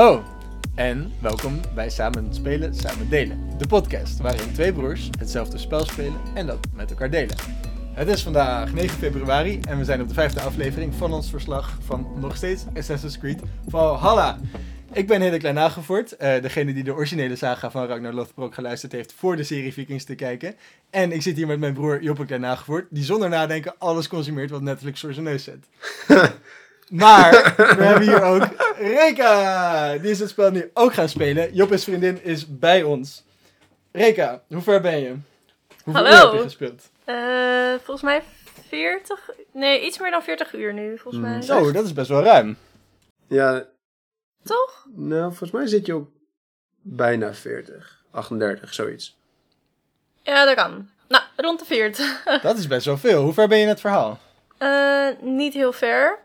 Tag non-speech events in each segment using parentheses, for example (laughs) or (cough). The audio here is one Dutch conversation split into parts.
Hallo en welkom bij Samen Spelen, Samen Delen. De podcast waarin twee broers hetzelfde spel spelen en dat met elkaar delen. Het is vandaag 9 februari en we zijn op de vijfde aflevering van ons verslag van nog steeds Assassin's Creed Valhalla. Ik ben Hidde Klein Nagevoort, eh, degene die de originele saga van Ragnar Lothbrok geluisterd heeft voor de serie Vikings te kijken. En ik zit hier met mijn broer Joppe Klein Nagevoort, die zonder nadenken alles consumeert wat Netflix voor zijn neus zet. (laughs) Maar (laughs) we hebben hier ook Reka, die is het spel nu ook gaan spelen. Joppe's vriendin is bij ons. Reka, hoe ver ben je? Hoeveel Hallo. uur heb je gespeeld? Eh, volgens mij 40, nee, iets meer dan 40 uur nu, volgens Hmm. mij. Zo, dat is best wel ruim. Ja, Toch? nou, volgens mij zit je op bijna 40, 38, zoiets. Ja, dat kan. Nou, rond de 40. Dat is best wel veel. Hoe ver ben je in het verhaal? Eh, niet heel ver.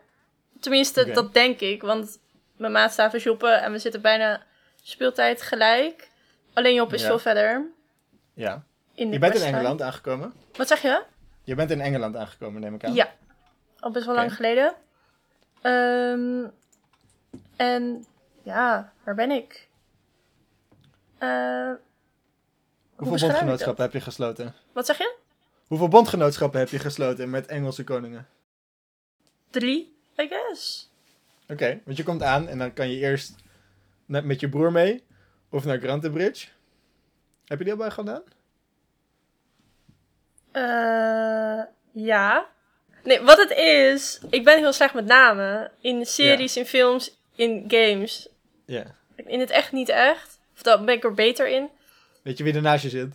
Tenminste, dat denk ik, want mijn maat staat voor Joppe en we zitten bijna speeltijd gelijk. Alleen Joppe is Ja. veel verder. Ja. In Je bent in. Engeland aangekomen. Wat zeg je? Je bent in Engeland aangekomen, neem ik aan. Ja. Al best wel lang geleden. Ehm, en ja, waar ben ik? Eh, Hoeveel bondgenootschappen heb je gesloten? wat zeg je? Hoeveel bondgenootschappen heb je gesloten met Engelse koningen? Drie, I guess. Oké, want je komt aan en dan kan je eerst met, met je broer mee of naar Grantebridge. Heb je die al bij gedaan? Eh, ja. Nee, wat het is, ik ben heel slecht met namen. In series, in films, in games. Ja. In het echt niet echt. Of dan ben ik er beter in. Weet je wie er naast je zit?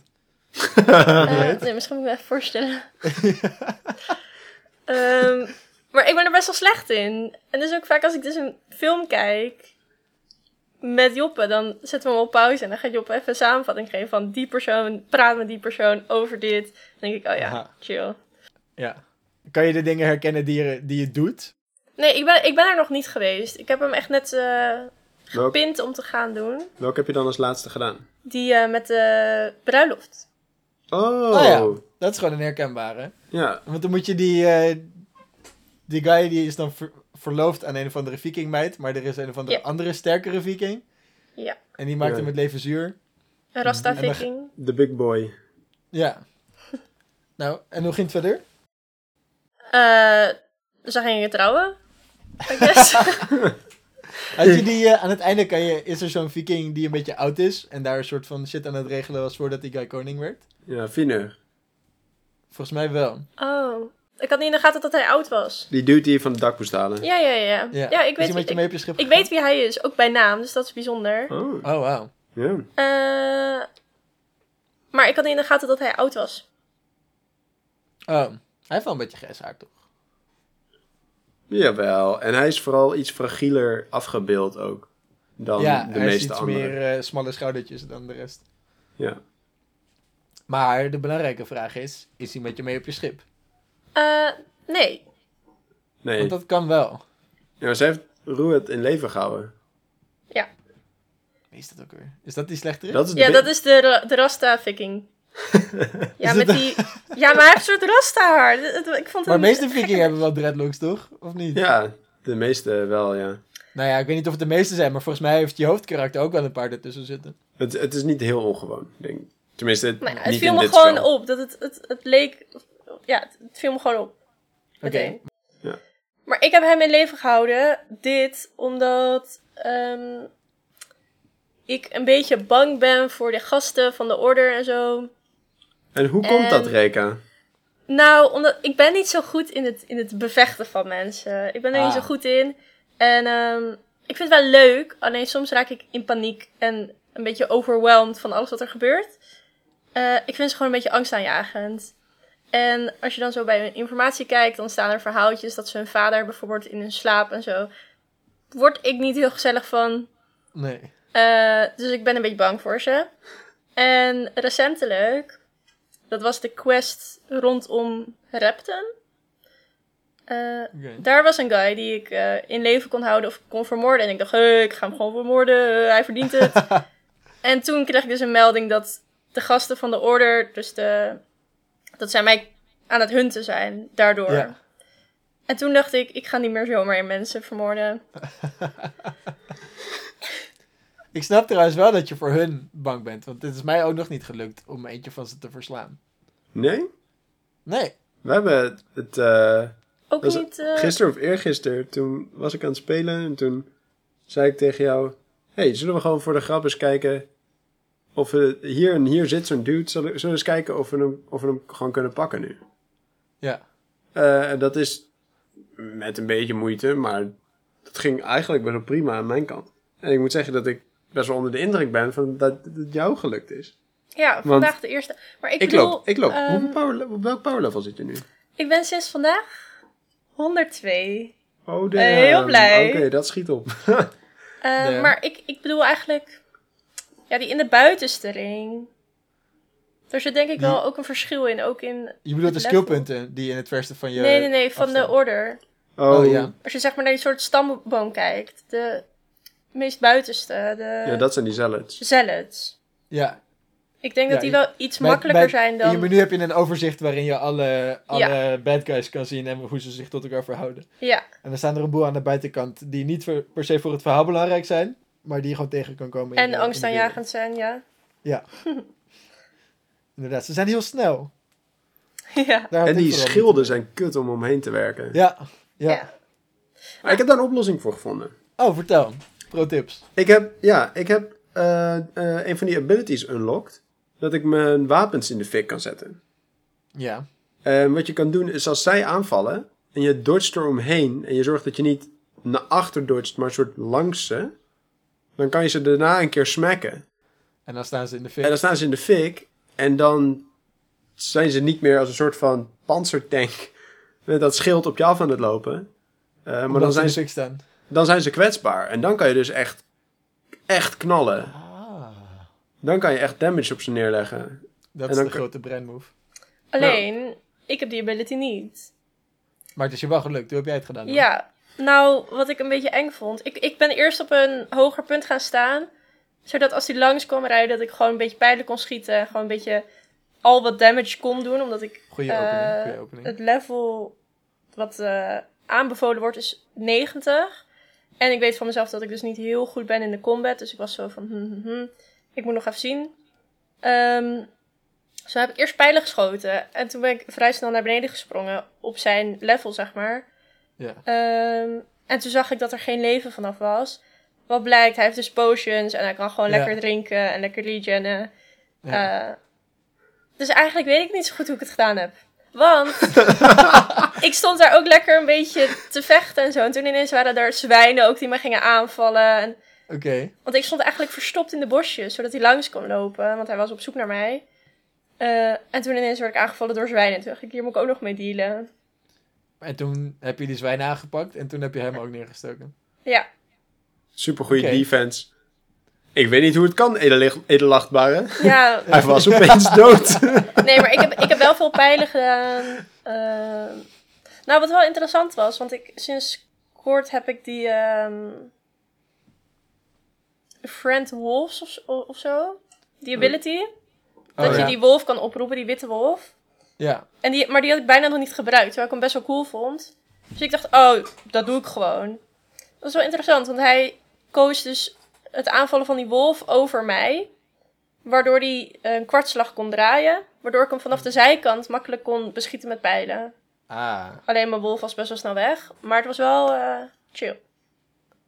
Eh, nee, misschien moet ik me even voorstellen. (laughs) Ehm, maar ik ben er best wel slecht in. En dus ook vaak als ik dus een film kijk met Joppe, dan zetten we hem op pauze en dan gaat Joppe even een samenvatting geven van die persoon, praat met die persoon over dit. Dan denk ik, oh ja, Aha. chill. Ja. Kan je de dingen herkennen die je, die je doet? Nee, ik ben, ik ben er nog niet geweest. Ik heb hem echt net eh Welk, pint om te gaan doen. welk heb je dan als laatste gedaan? Die eh, met de bruiloft. Oh, Oh ja. Dat is gewoon een herkenbare. ja. Want dan moet je die... eh, die guy die is dan ver- verloofd aan een of andere vikingmeid. Maar er is een of andere andere sterkere viking. Ja. En die maakt hem het leven zuur. Een Rasta Viking. The Big Boy. Ja. (laughs) nou, en hoe ging het verder? Eh dus dan ging je trouwen. I guess. (laughs) (laughs) Had je die, eh, aan het einde kan je, is er zo'n viking die een beetje oud is. En daar een soort van shit aan het regelen was voordat die guy koning werd? Ja, Fine. Volgens mij wel. oh. Ik had niet in de gaten dat hij oud was. Die dude die je van het dak moest halen. Ja, ja, ja. Ja. Ja, ik is weet, hij met je ik, mee op je schip ik weet wie hij is. Ook bij naam, dus dat is bijzonder. Oh, Oh, wauw. ja. Eh, maar ik had niet in de gaten dat hij oud was. Oh, hij heeft wel een beetje grijs haar, toch? Jawel. En hij is vooral iets fragieler afgebeeld ook. Dan ja, de hij is meeste iets anderen. meer eh, smalle schoudertjes dan de rest. Ja. Maar de belangrijke vraag is, is hij met je mee op je schip? Eh, nee. Nee. Want dat kan wel. Ja, maar zij heeft Ruud in leven gehouden. Wie is dat ook weer? Is dat die slechtere? Dat is Ja, dat is de, Ra- de Rasta Viking. (laughs) Ja, met die... Ja, maar hij heeft een soort Rasta haar. Ik vond Maar de meeste vikingen hebben wel dreadlocks, toch? Of niet? Ja, de meeste wel, ja. Nou ja, ik weet niet of het de meeste zijn, maar volgens mij heeft je hoofdkarakter ook wel een paar ertussen zitten. Het, het is niet heel ongewoon, denk ik. Tenminste, het, Nou ja, het niet viel in me dit gewoon spel. op. Dat het, het, het leek... Ja, het, het viel me gewoon op. Oké. Ja. Maar ik heb hem in leven gehouden. Dit omdat ehm, ik een beetje bang ben voor de gasten van de order en zo. En hoe komt dat, Reka? Nou, omdat ik ben niet zo goed in het, in het bevechten van mensen. Ik ben er niet Ah. zo goed in. En ehm, ik vind het wel leuk. Alleen soms raak ik in paniek en een beetje overwhelmed van alles wat er gebeurt. Eh, ik vind ze gewoon een beetje angstaanjagend. En als je dan zo bij hun informatie kijkt, dan staan er verhaaltjes dat ze hun vader bijvoorbeeld in hun slaap en zo. Word ik niet heel gezellig van. Nee. Eh, dus ik ben een beetje bang voor ze. En recentelijk, dat was de quest rondom Repton. Eh, daar was een guy die ik eh, in leven kon houden of kon vermoorden. En ik dacht, hey, ik ga hem gewoon vermoorden, hij verdient het. (laughs) en toen kreeg ik dus een melding dat de gasten van de order, dus de, dat zij mij aan het hunten zijn, daardoor. Ja. En toen dacht ik, ik ga niet meer zomaar in mensen vermoorden. (laughs) Ik snap trouwens wel dat je voor hun bang bent. Want het is mij ook nog niet gelukt om eentje van ze te verslaan. Nee? Nee. We hebben het, het eh, Ook niet... eh, gisteren of eergisteren, toen was ik aan het spelen en toen zei ik tegen jou... hey, zullen we gewoon voor de grap eens kijken of we... Hier en hier zit zo'n dude, zullen, zullen we eens kijken of we, hem, of we hem gewoon kunnen pakken nu? Ja. Eh, en dat is met een beetje moeite, maar dat ging eigenlijk best wel prima aan mijn kant. En ik moet zeggen dat ik best wel onder de indruk ben van dat het jou gelukt is. Ja, vandaag de eerste. Maar ik, Ik, bedoel... loop, ik loop. ehm, Hoeveel power, op welk power level zit je nu? ik ben sinds vandaag 102. Oh, damn. Eh, heel blij. Oké, dat schiet op. (laughs) Eh. Maar ik, ik bedoel eigenlijk... Ja, die in de buitenste ring... Er zit denk ik wel ook een verschil in. Ook in... Je bedoelt de skillpunten die in het verste van je... nee, nee, nee. Van de order. Oh, Oh, ja. Als je zeg maar naar die soort stamboom kijkt. De meest buitenste. De Ja, dat zijn die zealots. zealots. Ja. Ik denk dat die wel iets Bij- makkelijker bij- zijn In dan... je menu heb je een overzicht waarin je alle, alle bad guys kan zien en hoe ze zich tot elkaar verhouden. Ja, En dan staan er een boel aan de buitenkant die niet per se voor het verhaal belangrijk zijn, maar die je gewoon tegen kan komen. en angstaanjagend zijn, ja. wereld. (laughs) Inderdaad, ze zijn heel snel. ja. En die schilden zijn kut om omheen te werken. Ja, ja. Ja. Maar ik heb daar een oplossing voor gevonden. Oh, vertel. Pro tips. Ik heb, ja, ik heb eh, eh, een van die abilities unlocked. Dat ik mijn wapens in de fik kan zetten. Ja. En wat je kan doen is als zij aanvallen en je dodgt eromheen en je zorgt dat je niet naar achter dodgt, maar een soort langs ze, dan kan je ze daarna een keer smacken. En dan staan ze in de fik. En dan staan ze in de fik en dan zijn ze niet meer als een soort van panzertank (laughs) met dat schild op je af aan het lopen. Eh, maar dan zijn, ze, staan. dan zijn ze kwetsbaar. En dan kan je dus echt, echt knallen. Ah, Dan kan je echt damage op ze neerleggen. dat En is dan de grote breinmove. Alleen, ik heb die ability niet. Maar het is je wel gelukt. Hoe heb jij het gedaan? dan? Ja, nou, wat ik een beetje eng vond. Ik, ik ben eerst op een hoger punt gaan staan. Zodat als die langs kwam rijden, dat ik gewoon een beetje pijlen kon schieten. En gewoon een beetje al wat damage kon doen. Omdat ik Goeie eh, opening. Goeie opening. het level wat eh, aanbevolen wordt is 90. En ik weet van mezelf dat ik dus niet heel goed ben in de combat. Dus ik was zo van, hm, hm, hm. ik moet nog even zien. Ehm zo heb ik eerst pijlen geschoten. En toen ben ik vrij snel naar beneden gesprongen. Op zijn level, zeg maar. Ja. Ehm, en toen zag ik dat er geen leven vanaf was. Wat blijkt, hij heeft dus potions en hij kan gewoon Ja. lekker drinken en lekker regennen. Ja. Eh, dus eigenlijk weet ik niet zo goed hoe ik het gedaan heb. Want (laughs) ik stond daar ook lekker een beetje te vechten en zo. En toen ineens waren er zwijnen ook die me gingen aanvallen. En, Oké. want ik stond eigenlijk verstopt in de bosjes, zodat hij langs kon lopen. Want hij was op zoek naar mij. Eh, en toen ineens werd ik aangevallen door zwijnen. En toen dacht ik, hier moet ik ook nog mee dealen. En toen heb je die zwijn aangepakt en toen heb je hem ook neergestoken. Ja, Super goede Oké. defense. Ik weet niet hoe het kan, edelachtbare. ja (laughs) Hij was opeens dood. (laughs) Nee, maar ik heb, ik heb wel veel pijlen gedaan. Ehm, nou, wat wel interessant was, want ik, sinds kort heb ik die ehm Friend Wolves of, of zo. Die ability. dat Oh, je ja. die wolf kan oproepen, die witte wolf. Ja. En die, maar die had ik bijna nog niet gebruikt, terwijl ik hem best wel cool vond. Dus ik dacht, oh, dat doe ik gewoon. Dat is wel interessant, want hij koos dus het aanvallen van die wolf over mij. Waardoor hij een kwartslag kon draaien. Waardoor ik hem vanaf de zijkant makkelijk kon beschieten met pijlen. Ah. Alleen mijn wolf was best wel snel weg. Maar het was wel eh, chill.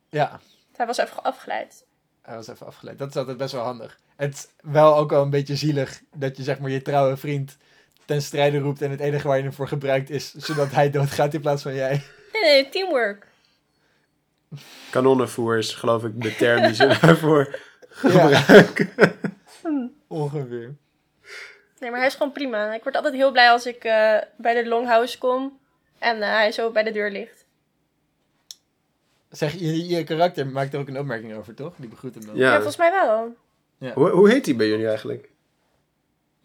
Ja. Hij was even afgeleid. Hij was even afgeleid. Dat is altijd best wel handig. Het is wel ook wel een beetje zielig dat je zeg maar je trouwe vriend ten strijde roept en het enige waar je hem voor gebruikt is zodat hij doodgaat in plaats van jij. Nee, nee, teamwork. Kanonnenvoer is geloof ik de term die ze (laughs) daarvoor Ja, gebruiken. (laughs) ongeveer. Nee, maar hij is gewoon prima. Ik word altijd heel blij als ik eh, bij de longhouse kom. En eh, hij zo bij de deur ligt. Zeg, je, je karakter maakt er ook een opmerking over, toch? Die begroet hem dan. Ja, Ja. volgens mij wel. Hoe, hoe heet die bij jullie eigenlijk?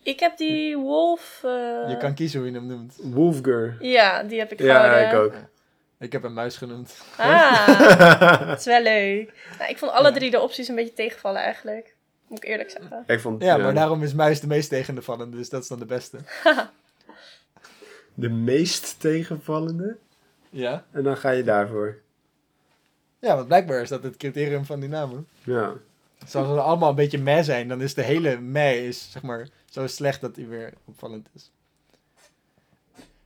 Ik heb die wolf... eh, Je kan kiezen hoe je hem noemt. Wolfger. Ja, die heb ik Ja, gehouden. ik ook. Ik heb hem muis genoemd. Ah, (laughs) dat is wel leuk. Nou, ik vond alle drie de opties een beetje tegenvallen eigenlijk. Moet ik eerlijk zeggen. Ik vond, Ja, maar daarom is muis de meest tegenvallende, dus dat is dan de beste. (laughs) De meest tegenvallende. Ja? En dan ga je daarvoor. Ja, want blijkbaar is dat het criterium van die namen. Ja. Dus als we allemaal een beetje meh zijn, dan is de hele meh is, zeg maar, zo slecht dat hij weer opvallend is.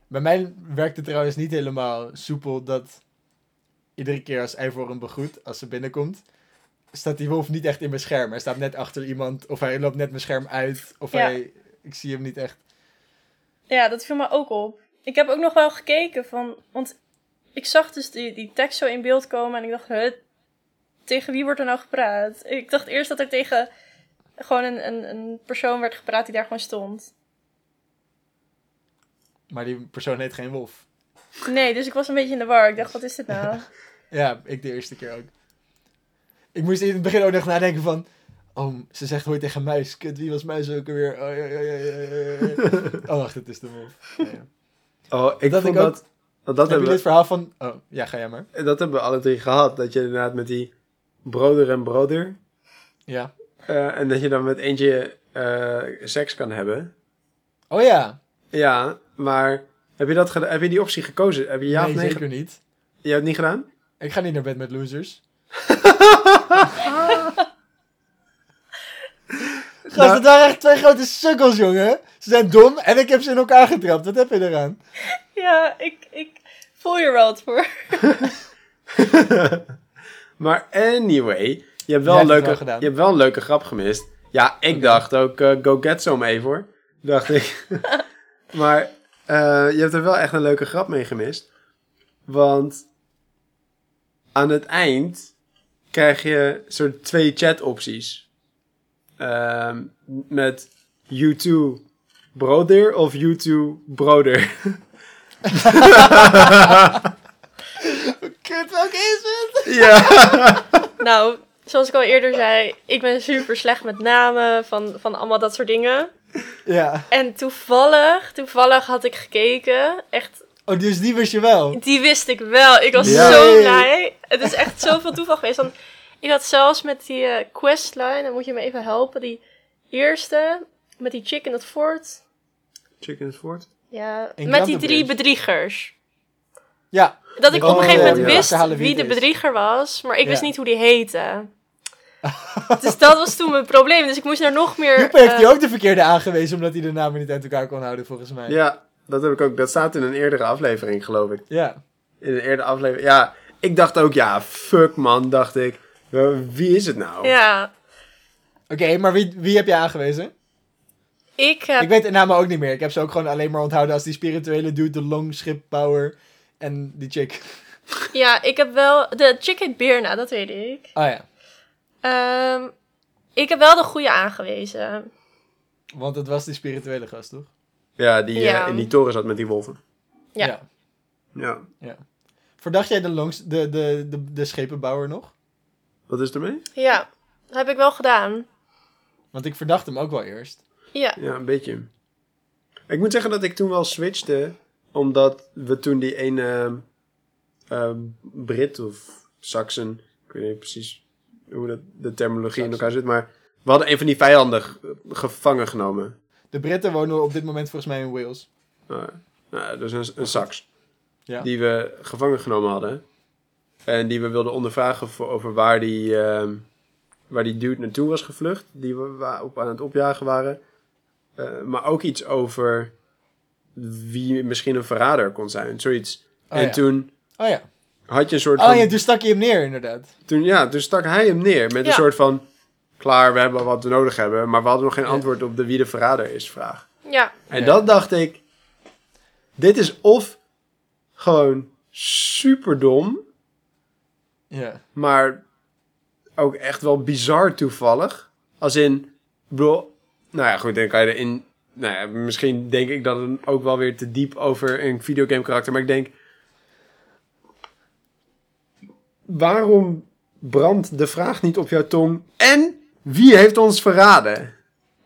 Bij mij werkt het trouwens niet helemaal soepel dat iedere keer als Ivor hem begroet, als ze binnenkomt, staat die wolf niet echt in mijn scherm. Hij staat net achter iemand, of hij loopt net mijn scherm uit, of Ja. hij, ik zie hem niet echt. Ja, dat viel me ook op. Ik heb ook nog wel gekeken van. Want ik zag dus die, die tekst zo in beeld komen en ik dacht, huh, tegen wie wordt er nou gepraat? Ik dacht eerst dat er tegen gewoon een, een, een persoon werd gepraat die daar gewoon stond. Maar die persoon heet geen wolf. Nee, dus ik was een beetje in de war. Ik dacht, wat is dit nou? (laughs) Ja, ik de eerste keer ook. Ik moest in het begin ook nog nadenken van... Oh, ze zegt hoi tegen muis. Kut, wie was muis ook alweer? Oh, ja, ja, ja, ja, ja, ja. oh wacht, het is de wolf. Ja, ja. Oh, ik Dat vond ik ook- dat... Dat, dat, Heb je hebben, dit verhaal van... Oh, ja, ga jij maar. dat hebben we alle drie gehad. Dat je inderdaad met die broder en broder... Ja. Eh, en dat je dan met eentje eh, seks kan hebben. Oh ja. Ja, maar heb je, dat heb je die optie gekozen? Heb je ja nee, of nee? zeker niet. Je hebt het niet gedaan? Ik ga niet naar bed met losers. (laughs) Gast, Nou- het waren echt twee grote sukkels, jongen. Ze zijn dom en ik heb ze in elkaar getrapt. Wat heb je eraan? Ja, ik, ik voel je er wel wat voor. (laughs) Maar anyway, je hebt wel, een hebt het wel leuke, gedaan. je hebt wel een leuke grap gemist. Ja, ik dacht ook, eh, go get some even hoor. Dacht ik. (laughs) maar eh, je hebt er wel echt een leuke grap mee gemist. Want aan het eind krijg je soort twee chat opties. Ehm, met U2 broder of U2 broder. (laughs) Kut, welke is het? ja. Nou, zoals ik al eerder zei, ik ben super slecht met namen van, van allemaal dat soort dingen. Ja. En toevallig, toevallig had ik gekeken. Echt, Oh, dus die wist je wel. die wist ik wel. Ik was Ja. zo blij. Het is echt zoveel toeval geweest. Want ik had zelfs met die eh, questline, dan moet je me even helpen. Die eerste, met die chick in het fort. Chicken is voort. Ja, In met die drie bedriegers. Ja. Dat ik Oh, op een gegeven moment ja. wist wie de bedrieger was, maar ik wist niet hoe die heette. (laughs) dus dat was toen mijn probleem. Dus ik moest er nog meer... Joep heeft eh, hij ook de verkeerde aangewezen, omdat hij de namen niet uit elkaar kon houden, volgens mij. Ja, dat heb ik ook. Dat staat in een eerdere aflevering, geloof ik. Ja. In een eerdere aflevering. Ja, ik dacht ook, ja, fuck man, dacht ik. Eh, Wie is het nou? Ja, Oké, maar wie, wie heb je aangewezen? ik heb... Ik weet de namen ook niet meer. Ik heb ze ook gewoon alleen maar onthouden als die spirituele dude, de longship-bouwer en die chick. Ja, ik heb wel... De chick heet Birna, dat weet ik. Oh ja, Ehm, ik heb wel de goede aangewezen. want het was die spirituele gast, toch? Ja, die eh, Ja. in die toren zat met die wolven. Ja. Ja. Verdacht jij de, longs, de, de, de, de schepenbouwer nog? Wat is ermee? Ja, dat heb ik wel gedaan. Want ik verdacht hem ook wel eerst. Ja, Ja, een beetje. Ik moet zeggen dat ik toen wel switchte, omdat we toen die ene ehm, Brit of Saxon, ik weet niet precies hoe dat, de terminologie in elkaar zit, maar we hadden een van die vijanden gevangen genomen. De Britten wonen op dit moment volgens mij in Wales. Uh, nou, dus een, een Sax. Ja. Die we gevangen genomen hadden. En die we wilden ondervragen voor, over waar die, ehm, waar die dude naartoe was gevlucht. Die we op aan het opjagen waren. Eh, maar ook iets over wie misschien een verrader kon zijn. Zoiets. Oh en ja. toen Oh ja. had je een soort Oh van... ja, toen stak je hem neer, inderdaad. toen, ja, toen stak hij hem neer met een soort van... Klaar, we hebben wat we nodig hebben. Maar we hadden nog geen antwoord op de wie de verrader is vraag. ja. En Ja. dat dacht ik, dit is of gewoon super dom, Ja. maar ook echt wel bizar toevallig. Als in, bedoel, nou ja, goed, dan kan je erin, nou ja, misschien denk ik dat het ook wel weer te diep over een videogame karakter, maar ik denk, waarom brandt de vraag niet op jouw tong en wie heeft ons verraden?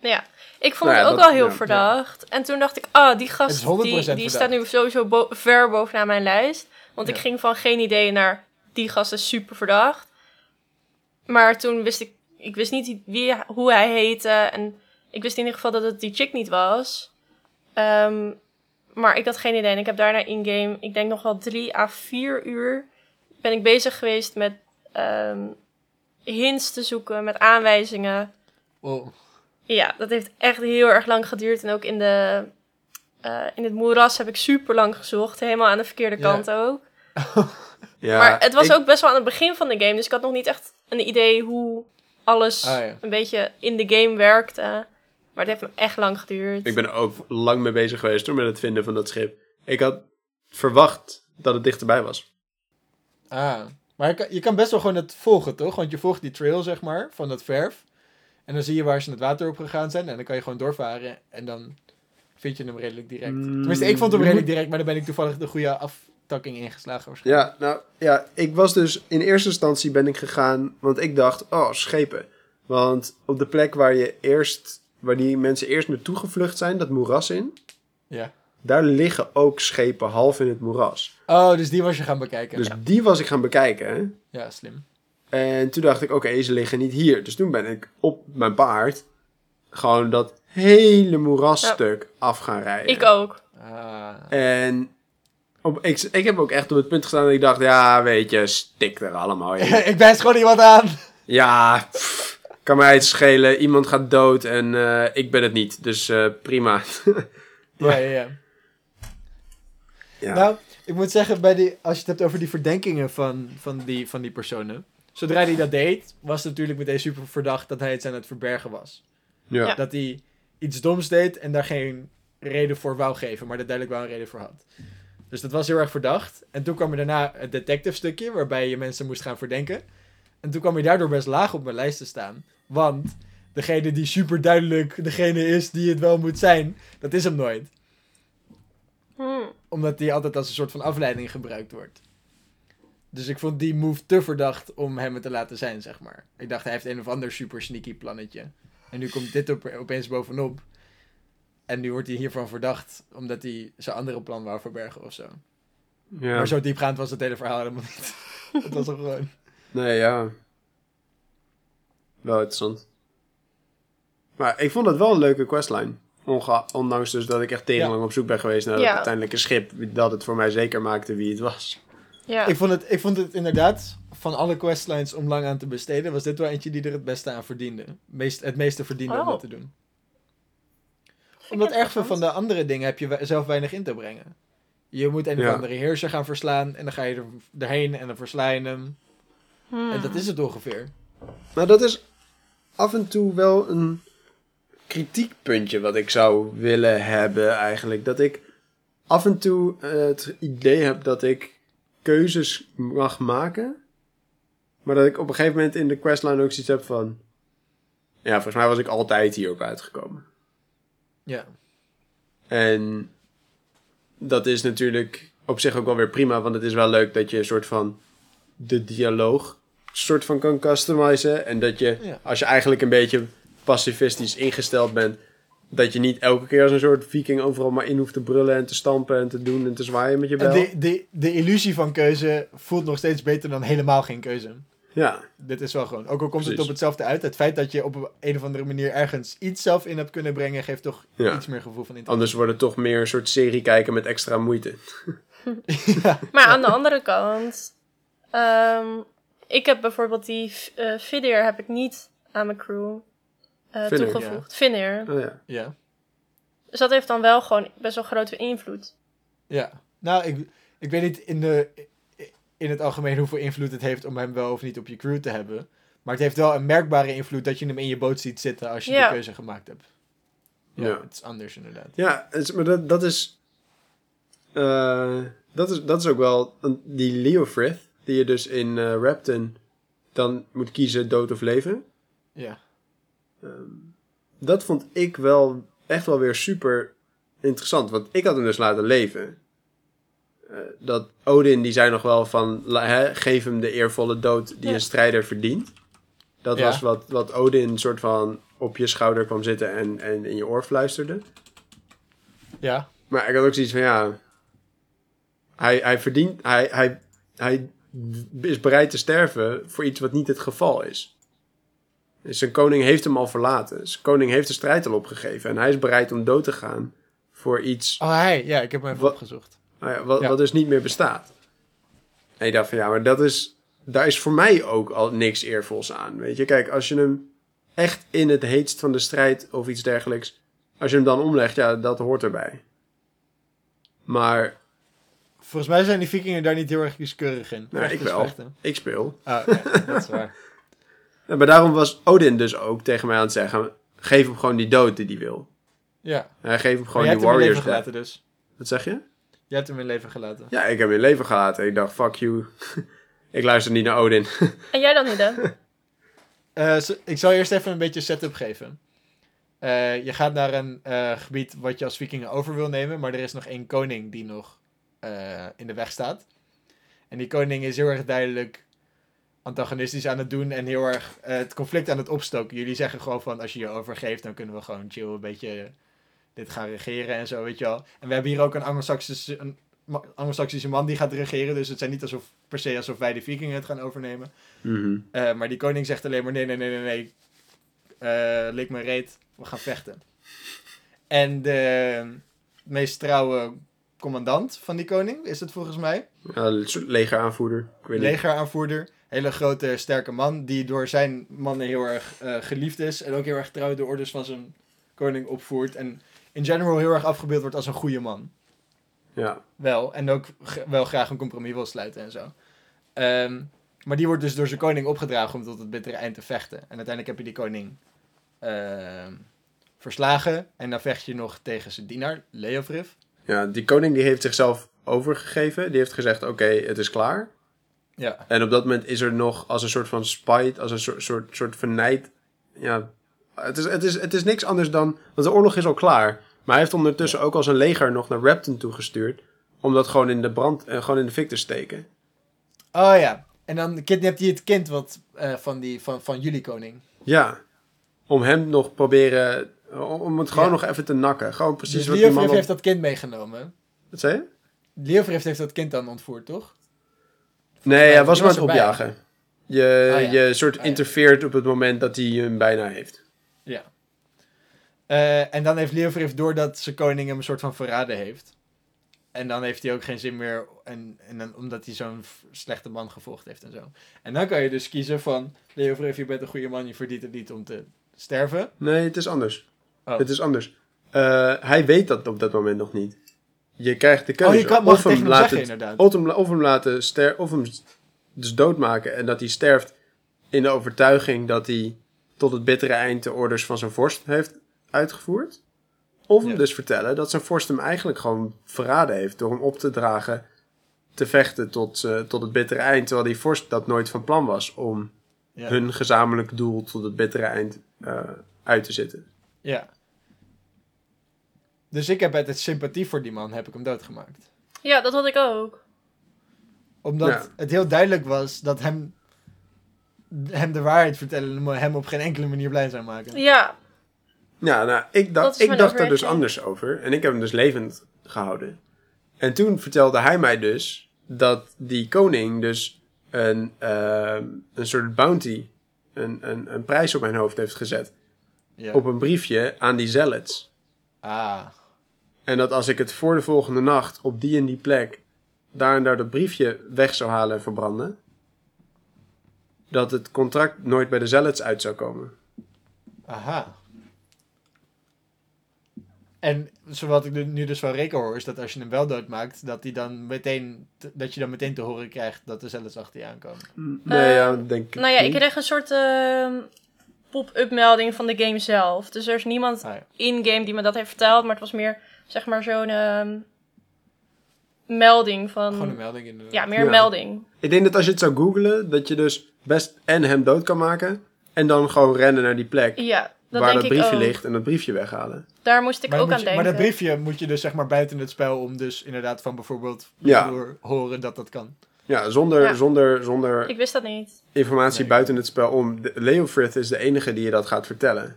Ja, ik vond Nou ja, het ook dat- wel heel ja, verdacht. En toen dacht ik, ah, die gast is 100% die, die verdacht. staat nu sowieso bo- ver bovenaan mijn lijst. Want ik ging van geen idee naar die gast is super verdacht. Maar toen wist ik, ik wist niet wie, hoe hij heette. En ik wist in ieder geval dat het die chick niet was. Ehm, maar ik had geen idee. En ik heb daarna in-game, ik denk nog wel drie à vier uur, ben ik bezig geweest met ehm, hints te zoeken met aanwijzingen. Wow. Ja, dat heeft echt heel erg lang geduurd. En ook in, de, eh, in het moeras heb ik super lang gezocht. Helemaal aan de verkeerde kant ook. (laughs) Ja, maar het was ik- ook best wel aan het begin van de game. Dus ik had nog niet echt een idee hoe alles Ah, ja. een beetje in de game werkte. Maar het heeft me echt lang geduurd. Ik ben er ook lang mee bezig geweest hoor, met het vinden van dat schip. Ik had verwacht dat het dichterbij was. Ah. Maar je kan, je kan best wel gewoon het volgen, toch? Want je volgt die trail, zeg maar, van dat verf. En dan zie je waar ze het water op gegaan zijn. En dan kan je gewoon doorvaren. En dan vind je hem redelijk direct. Mm, Tenminste, ik vond hem redelijk direct. Maar dan ben ik toevallig de goede aftakking ingeslagen waarschijnlijk. Ja, nou ja, ik was dus in eerste instantie ben ik gegaan, want ik dacht, oh, schepen. Want op de plek waar je eerst, waar die mensen eerst naartoe gevlucht zijn, dat moeras in, Ja. daar liggen ook schepen half in het moeras. Oh, dus die was je gaan bekijken. Dus die was ik gaan bekijken. hè. Ja, slim. En toen dacht ik, oké, ze liggen niet hier. Dus toen ben ik op mijn paard gewoon dat hele moerasstuk af gaan rijden. Ik ook. Ah. En op, ik, ik heb ook echt op het punt gestaan dat ik dacht, ja, weet je, stik er allemaal in. (laughs) ik bijt gewoon iemand aan. ja, pff, (laughs) kan mij het schelen. Iemand gaat dood en eh, ik ben het niet. Dus eh, prima. (laughs) Ja, ja, ja. ja. Nou, ik moet zeggen, bij die, als je het hebt over die verdenkingen van, van, die, van die personen. Zodra hij dat deed, was het natuurlijk meteen super verdacht dat hij het aan het verbergen was. ja. Ja. Dat hij iets doms deed en daar geen reden voor wou geven, maar er duidelijk wel een reden voor had. Dus dat was heel erg verdacht. En toen kwam er daarna het detective stukje, waarbij je mensen moest gaan verdenken. En toen kwam hij daardoor best laag op mijn lijst te staan. Want degene die super duidelijk degene is die het wel moet zijn, dat is hem nooit. Hmm. Omdat die altijd als een soort van afleiding gebruikt wordt. Dus ik vond die move te verdacht om hem het te laten zijn, zeg maar. Ik dacht, hij heeft een of ander super sneaky plannetje. En nu komt dit op, opeens bovenop. En nu wordt hij hiervan verdacht, omdat hij zijn andere plan wou verbergen of zo. Ja. Maar zo diepgaand was het hele verhaal helemaal niet. (laughs) het was er gewoon... Nee, ja. Wel interessant. Maar ik vond het wel een leuke questline. Onge ondanks dus dat ik echt tegen Ja. lang op zoek ben geweest naar dat Ja. uiteindelijke schip. Dat het voor mij zeker maakte wie het was. Ja. Ik, vond het, ik vond het inderdaad, van alle questlines om lang aan te besteden, was dit wel eentje die er het beste aan verdiende. Meest, het meeste verdiende om Oh. dat te doen. Omdat erg veel van de andere dingen heb je we- zelf weinig in te brengen. Je moet een of Ja. andere heerser gaan verslaan en dan ga je er, erheen en dan versla je hem. Hmm. En dat is het ongeveer. Maar dat is af en toe wel een kritiekpuntje wat ik zou willen hebben eigenlijk. Dat ik af en toe eh, het idee heb dat ik keuzes mag maken. Maar dat ik op een gegeven moment in de questline ook zoiets heb van... Ja, volgens mij was ik altijd hierop uitgekomen. Ja. En dat is natuurlijk op zich ook wel weer prima, want het is wel leuk dat je een soort van de dialoog soort van kan customizen. En dat je, Ja. als je eigenlijk een beetje pacifistisch ingesteld bent, dat je niet elke keer als een soort viking overal maar in hoeft te brullen en te stampen en te doen en te zwaaien met je bel. de, de, de illusie van keuze voelt nog steeds beter dan helemaal geen keuze. Ja, Dit is wel gewoon. Ook al komt het op hetzelfde uit. Het feit dat je op een of andere manier ergens iets zelf in hebt kunnen brengen, geeft toch Ja. iets meer gevoel van interesse. anders wordt het toch meer een soort serie kijken met extra moeite. (laughs) (laughs) ja. Maar aan de andere kant, ehm, ik heb bijvoorbeeld die eh Vidir heb ik niet aan mijn crew eh, toegevoegd. Vinneer. Oh ja. ja. Dus dat heeft dan wel gewoon best wel grote invloed. Ja. Nou, ik, ik weet niet in, de, in het algemeen hoeveel invloed het heeft om hem wel of niet op je crew te hebben. Maar het heeft wel een merkbare invloed dat je hem in je boot ziet zitten als je Ja. de keuze gemaakt hebt. Ja, Ja. het is anders inderdaad. Ja, maar dat, dat is. eh, dat is. Dat is ook wel. een- Die Leofrith, die je dus in eh Rapton dan moet kiezen dood of leven. Ja. Dat vond ik wel echt wel weer super interessant. Want ik had hem dus laten leven. Eh, dat Odin, die zei nog wel van... geef hem de eervolle dood die Ja. een strijder verdient. Dat Ja. was wat, wat Odin soort van op je schouder kwam zitten en, en in je oor fluisterde. Ja. Maar ik had ook zoiets van, ja... Hij, hij verdient... Hij, hij, hij is bereid te sterven voor iets wat niet het geval is. Dus zijn koning heeft hem al verlaten. Zijn koning heeft de strijd al opgegeven. En hij is bereid om dood te gaan voor iets Oh, hij. Ja, ik heb hem even Wat- opgezocht. nou ja, wat, Ja. wat dus niet meer bestaat. En ik dacht van, ja, maar dat is... daar is voor mij ook al niks eervols aan. Weet je, kijk, als je hem echt in het heetst van de strijd of iets dergelijks, als je hem dan omlegt, ja, dat hoort erbij. Maar Volgens mij zijn die vikingen daar niet heel erg kieskeurig in. Vechten ik wel. vechten. ik speel. Ah, oké, dat is waar. Ja, maar daarom was Odin dus ook tegen mij aan het zeggen: geef hem gewoon die dood die hij wil. Ja, Hij geeft hem gewoon die hebt hem in warriors gelaten dus. Wat zeg je? Jij hebt hem in leven gelaten. Ja, ik heb hem in leven gelaten. Ik dacht, fuck you. (laughs) ik luister niet naar Odin. (laughs) En jij dan niet, hè? Eh, zo- ik zal eerst even een beetje setup geven. Eh, je gaat naar een eh, gebied wat je als vikingen over wil nemen, maar er is nog één koning die nog eh, in de weg staat. En die koning is heel erg duidelijk antagonistisch aan het doen en heel erg eh, het conflict aan het opstoken. Jullie zeggen gewoon van, als je je overgeeft, dan kunnen we gewoon chill een beetje dit gaan regeren en zo, weet je wel. En we hebben hier ook een Anglo-Saxische een ma- Anglo-Saxische man die gaat regeren, dus het zijn niet alsof, per se alsof wij de vikingen het gaan overnemen. Mhm. Eh, maar die koning zegt alleen maar nee, nee, nee, nee, nee. Eh lik me reet, we gaan vechten. En de meest trouwe commandant van die koning is het volgens mij. Ja, legeraanvoerder. Ik weet. Legeraanvoerder. Hele grote, sterke man. Die door zijn mannen heel erg eh, geliefd is. En ook heel erg trouw de orders van zijn koning opvoert. En in general heel erg afgebeeld wordt als een goede man. Ja. Wel. En ook wel graag een compromis wil sluiten en zo. Ehm, maar die wordt dus door zijn koning opgedragen om tot het bittere eind te vechten. En uiteindelijk heb je die koning ehm, verslagen. En dan vecht je nog tegen zijn dienaar, Leofrif. Ja, die koning die heeft zichzelf overgegeven. Die heeft gezegd, oké, het is klaar. Ja. En op dat moment is er nog als een soort van spite, als een soort, soort, soort vernijd. Ja, het is, het, is, het is niks anders dan. Want de oorlog is al klaar. Maar hij heeft ondertussen ook al zijn leger nog naar Repton toegestuurd. Om dat gewoon in de brand, eh, gewoon in de fik te steken. Oh ja. En dan kidnapt hij het kind wat, eh, van, die, van, van jullie koning. Ja. Om hem nog proberen. Om het gewoon Ja. nog even te nakken. Gewoon precies Dus wat die man. Heeft dat kind meegenomen. Wat zei je? Leofrif heeft dat kind dan ontvoerd, toch? Nee, hij was aan was het erbij. opjagen. Je, Ah, ja. je soort Ah, ja. interfereert op het moment dat hij hem bijna heeft. Ja. Eh, en dan heeft Leofrif doordat zijn koning hem een soort van verraden heeft. En dan heeft hij ook geen zin meer. En, en dan, omdat hij zo'n slechte man gevolgd heeft en zo. En dan kan je dus kiezen van... Leofrif, je bent een goede man, je verdient het niet om te sterven. Nee, het is anders. Oh. Het is anders. Eh, hij weet dat op dat moment nog niet. Je krijgt de keuze. Oh, je kan mag of, hem laten, zeggen of, hem, of hem laten sterven. Of hem dus doodmaken. En dat hij sterft in de overtuiging dat hij tot het bittere eind de orders van zijn vorst heeft uitgevoerd. Of hem dus vertellen dat zijn vorst hem eigenlijk gewoon verraden heeft. Door hem op te dragen te vechten tot, eh, tot het bittere eind. Terwijl die vorst dat nooit van plan was om Ja. hun gezamenlijk doel tot het bittere eind eh, uit te zitten. ja. Dus ik heb uit het sympathie voor die man heb ik hem doodgemaakt. Ja, dat had ik ook. Omdat Ja. het heel duidelijk was dat hem, hem de waarheid vertellen hem op geen enkele manier blij zou maken. Ja, Ja, nou, ik dacht, ik dacht daar dus anders over. En ik heb hem dus levend gehouden. En toen vertelde hij mij dus dat die koning dus een, ehm, een soort bounty, een, een, een prijs op mijn hoofd heeft gezet. Ja. Op een briefje aan die zealots. Ah. En dat als ik het voor de volgende nacht op die en die plek daar en daar dat briefje weg zou halen en verbranden, dat het contract nooit bij de zealots uit zou komen. Aha. En zowat ik nu dus van Reken hoor, is dat als je hem wel doodmaakt, dat, hij dan meteen, te- dat je dan meteen te horen krijgt dat de zelfs achter je aankomen. Nee, Eh, ja, denk ik nou ja, ik kreeg een soort ehm, pop-up melding van de game zelf. Dus er is niemand Ah, ja. in-game die me dat heeft verteld, maar het was meer, zeg maar, zo'n ehm, melding van... Gewoon een melding in de... Ja, meer Ja. een melding. Ik denk dat als je het zou googlen, dat je dus best en hem dood kan maken. En dan gewoon rennen naar die plek Ja, dat waar denk dat briefje ligt en dat briefje weghalen. Daar moest ik maar, ook aan je- denken. maar dat briefje moet je dus zeg maar buiten het spel om dus inderdaad van bijvoorbeeld Ja. door horen dat dat kan. Ja, zonder, Ja. zonder, zonder Ik wist dat niet. informatie Nee. buiten het spel om. Leofrith is de enige die je dat gaat vertellen.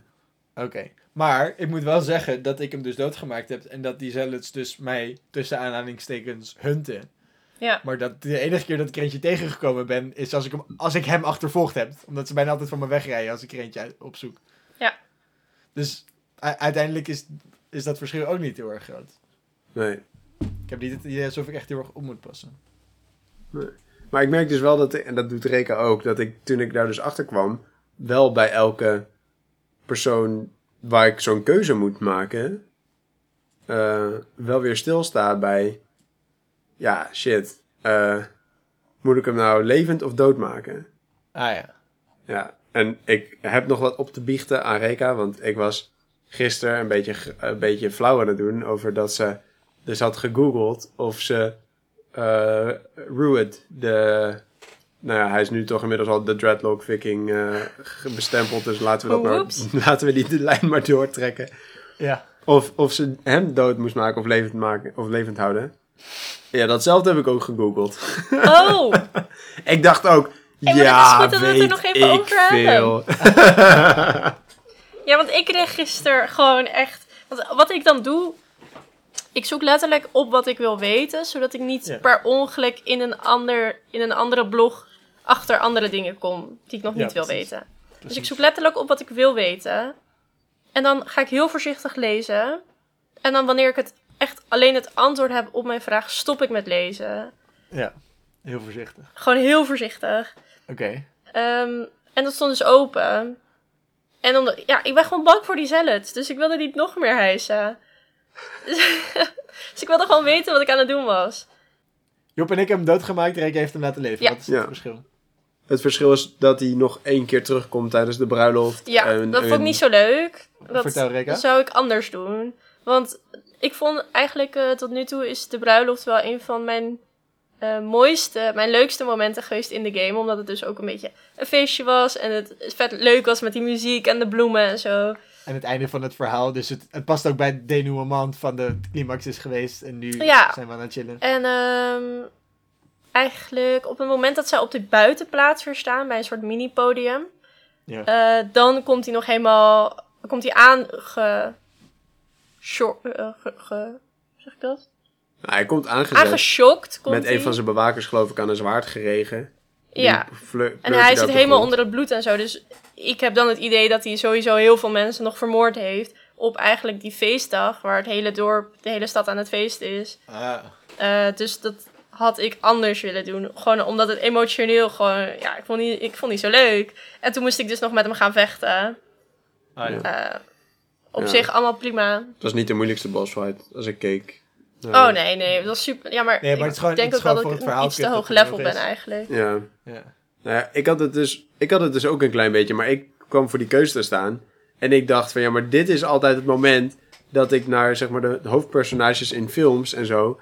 Oké. Maar ik moet wel zeggen dat ik hem dus doodgemaakt heb en dat die zealots dus mij tussen aanhalingstekens hunten. Ja. Maar dat de enige keer dat ik er eentje tegengekomen ben, is als ik hem, als ik hem achtervolgd heb. Omdat ze bijna altijd van me wegrijden als ik er eentje opzoek. Ja. Dus uiteindelijk is, is dat verschil ook niet heel erg groot. Nee. Ik heb niet het idee alsof ik echt heel erg op moet passen. Maar ik merk dus wel dat, en dat doet Reka ook, dat ik toen ik daar dus achter kwam, wel bij elke persoon waar ik zo'n keuze moet maken, eh, wel weer stilsta bij, ja, shit, eh, moet ik hem nou levend of dood maken? Ah ja. Ja, en ik heb nog wat op te biechten aan Reka, want ik was gisteren een beetje, een beetje flauw aan het doen over dat ze dus had gegoogeld of ze eh Ruud, de, nou ja, hij is nu toch inmiddels al de Dreadlock Viking eh, bestempeld, dus laten we, dat maar, Oeps. (laughs) laten we die de lijn maar doortrekken. Ja. Of, of ze hem dood moest maken of levend, maken, of levend houden. Ja, datzelfde heb ik ook gegoogeld. Oh, (laughs) Ik dacht ook, Hey, maar ja, het is goed dat we het er nog even ik over hebben. veel. (laughs) ja, want ik kreeg gisteren gewoon echt... Want wat ik dan doe... Ik zoek letterlijk op wat ik wil weten, zodat ik niet Ja. per ongeluk in een, ander, in een andere blog achter andere dingen kom die ik nog Ja, niet wil precies. weten. Dus ik zoek letterlijk op wat ik wil weten. En dan ga ik heel voorzichtig lezen. En dan wanneer ik het echt alleen het antwoord heb op mijn vraag, stop ik met lezen. Ja. Heel voorzichtig. Gewoon heel voorzichtig. Oké. Ehm, en dat stond dus open. En omdat, ja, ik ben gewoon bang voor die zealots. Dus ik wilde niet nog meer hijsen. (laughs) dus ik wilde gewoon weten wat ik aan het doen was. Job en ik hebben hem doodgemaakt, Reke heeft hem laten leven. Ja. Wat is het Ja. verschil? Het verschil is dat hij nog één keer terugkomt tijdens de bruiloft. Ja, En- dat vond ik en- niet zo leuk. Dat Vertel, Reka. zou ik anders doen. Want ik vond eigenlijk eh, tot nu toe is de bruiloft wel een van mijn eh, mooiste, mijn leukste momenten geweest in de game. Omdat het dus ook een beetje een feestje was. En het vet leuk was met die muziek en de bloemen en zo. En het einde van het verhaal. Dus het, het past ook bij het denouement van de climax is geweest. En nu Ja. zijn we aan het chillen. En ehm, eigenlijk op het moment dat zij op de buitenplaats weer staan, bij een soort mini-podium, Ja. eh, dan komt hij nog helemaal, komt hij aan ge, eh, ge, ge- zeg ik dat? Nou, hij komt aangezet Aangeschokt komt met hij. een van zijn bewakers, geloof ik, aan een zwaard geregen. Ja, en hij zit helemaal grond. onder het bloed en zo. Dus ik heb dan het idee dat hij sowieso heel veel mensen nog vermoord heeft. Op eigenlijk die feestdag, waar het hele dorp, de hele stad aan het feest is. Ah. Eh, dus dat had ik anders willen doen. Gewoon omdat het emotioneel gewoon... Ja, ik vond niet, ik vond niet zo leuk. En toen moest ik dus nog met hem gaan vechten. Ah, ja. Eh, op Ja. zich allemaal prima. Het was niet de moeilijkste bossfight als ik keek. Oh nee, nee, dat was super. Ja, maar, Nee, maar het is gewoon- ik denk ook wel dat ik een verhaal iets te hoog level ben eigenlijk. Ja. ja. Nou ja, ik had, het dus, ik had het dus ook een klein beetje, maar ik kwam voor die keuze te staan. En ik dacht van ja, maar dit is altijd het moment dat ik naar zeg maar de hoofdpersonages in films en zo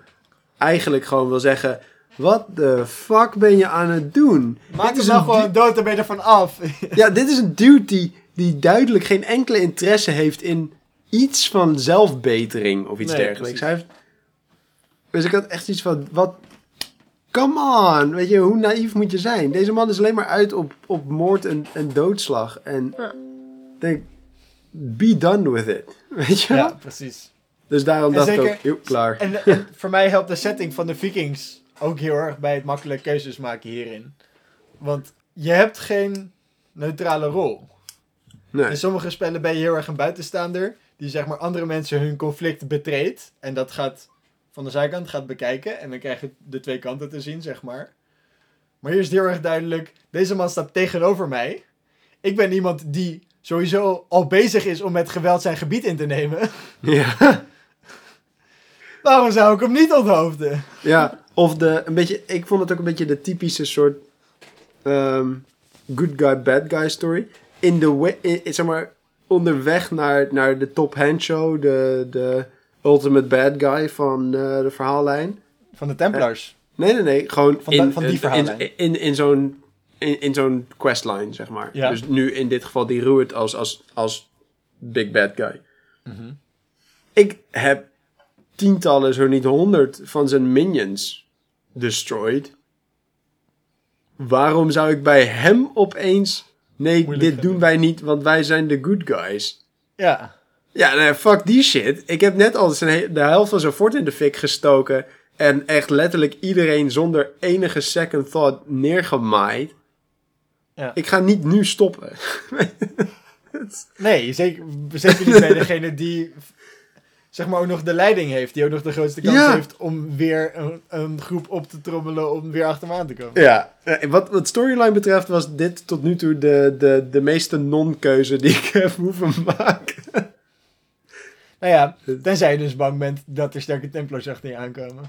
eigenlijk gewoon wil zeggen: wat de fuck ben je aan het doen? Maak Dit is nou gewoon dood, dan ben je ervan af. (laughs) Ja, dit is een dude die, die duidelijk geen enkele interesse heeft in iets van zelfbetering of iets Nee, dergelijks. Hij heeft... Dus ik had echt iets van, wat... Come on! Weet je, hoe naïef moet je zijn? Deze man is alleen maar uit op, op moord en, en doodslag. En Ja. denk, be done with it. (laughs) Weet je ja, precies. Dus daarom En dacht ik ook, klaar. En, en (laughs) voor mij helpt de setting van de Vikings ook heel erg bij het makkelijk keuzes maken hierin. Want je hebt geen neutrale rol. Nee. In sommige spellen ben je heel erg een buitenstaander. Die zeg maar andere mensen hun conflict betreedt. En dat gaat van de zijkant gaat bekijken. En dan krijg je de twee kanten te zien, zeg maar. Maar hier is het heel erg duidelijk. Deze man staat tegenover mij. Ik ben iemand die sowieso al bezig is om met geweld zijn gebied in te nemen. (laughs) Ja. Waarom zou ik hem niet onthoofden? Ja, of de, een beetje, ik vond het ook een beetje de typische soort ehm, good guy, bad guy story. In de, in, zeg maar, onderweg naar, naar de top hand show, de, de ultimate bad guy van eh, de verhaallijn. Van de Templars. Nee, nee, nee, gewoon Van in, van die verhaallijn. In, in, in zo'n in, in zo'n questline, zeg maar. Ja. Dus nu in dit geval die Ruud als, als, als big bad guy. Mhm. Ik heb tientallen, zo niet honderd van zijn minions destroyed. Waarom zou ik bij hem opeens... Nee, Moeilijk dit doen wij niet, want wij zijn de good guys. Ja. Ja, nee, fuck die shit. Ik heb net al zijn de helft van zijn fort in de fik gestoken. En echt letterlijk iedereen zonder enige second thought neergemaaid. Ja. Ik ga niet nu stoppen. (laughs) Nee, zeker, zeker niet bij degene die... zeg maar ook nog de leiding heeft. Die ook nog de grootste kans Ja. heeft om weer een, een groep op te trommelen om weer achter me aan te komen. Ja, eh, wat, wat storyline betreft was dit tot nu toe de, de, de meeste non-keuze die ik heb hoeven maken. Nou ja, tenzij je dus bang bent dat er sterke Templars achter je aankomen.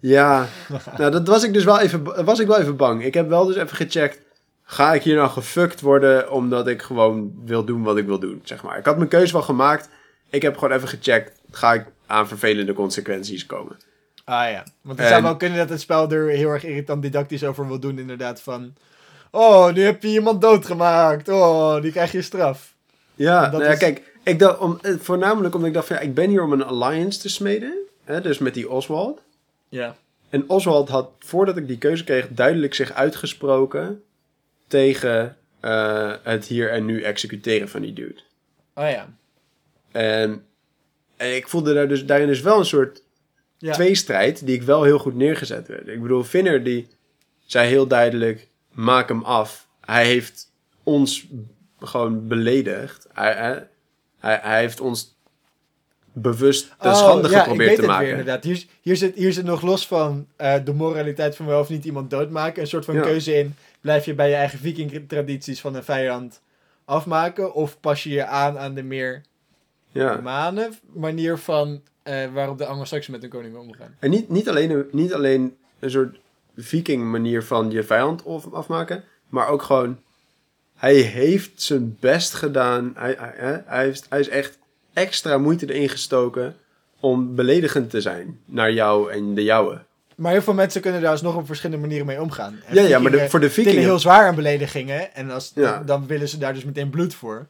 Ja, (laughs) nou dat was ik dus wel even, was ik wel even bang. Ik heb wel dus even gecheckt, ga ik hier nou gefuckt worden omdat ik gewoon wil doen wat ik wil doen, zeg maar. Ik had mijn keuze wel gemaakt. Ik heb gewoon even gecheckt, ga ik aan vervelende consequenties komen. Ah ja, want het En- zou wel kunnen dat het spel er heel erg irritant didactisch over wil doen inderdaad van... Oh, nu heb je iemand doodgemaakt. Oh, die krijg je straf. Ja, nou ja, is- kijk, ik dacht, om, eh, voornamelijk omdat ik dacht van ja, ik ben hier om een alliance te smeden. Hè, dus met die Oswald. Ja. En Oswald had, voordat ik die keuze kreeg, duidelijk zich uitgesproken tegen eh, het hier en nu executeren van die dude. Oh ja. En, en ik voelde daar dus, daarin dus wel een soort Ja. tweestrijd die ik wel heel goed neergezet werd. Ik bedoel, Vinner die zei heel duidelijk, maak hem af. Hij heeft ons gewoon beledigd. Hij, hij, hij, hij heeft ons bewust de schande Oh, ja, geprobeerd ik weet te het maken. Weer, inderdaad. Hier, hier, zit, hier zit nog los van eh, de moraliteit van wel of niet iemand doodmaken. Een soort van Ja. keuze in. Blijf je bij je eigen viking-tradities van een vijand afmaken? Of pas je je aan aan de meer manier van eh, waarop de Anglo-Saxen met hun koning omgaan? En niet, niet, alleen, een- niet alleen een soort viking manier van je vijand afmaken, maar ook gewoon, hij heeft zijn best gedaan. Hij, hij, hij, heeft, hij is echt extra moeite erin gestoken om beledigend te zijn naar jou en de jouwe. Maar heel veel mensen kunnen daar alsnog op verschillende manieren mee omgaan. En Ja, ja, maar de, voor de vikingen... heel zwaar aan beledigingen. En als, Ja. dan willen ze daar dus meteen bloed voor.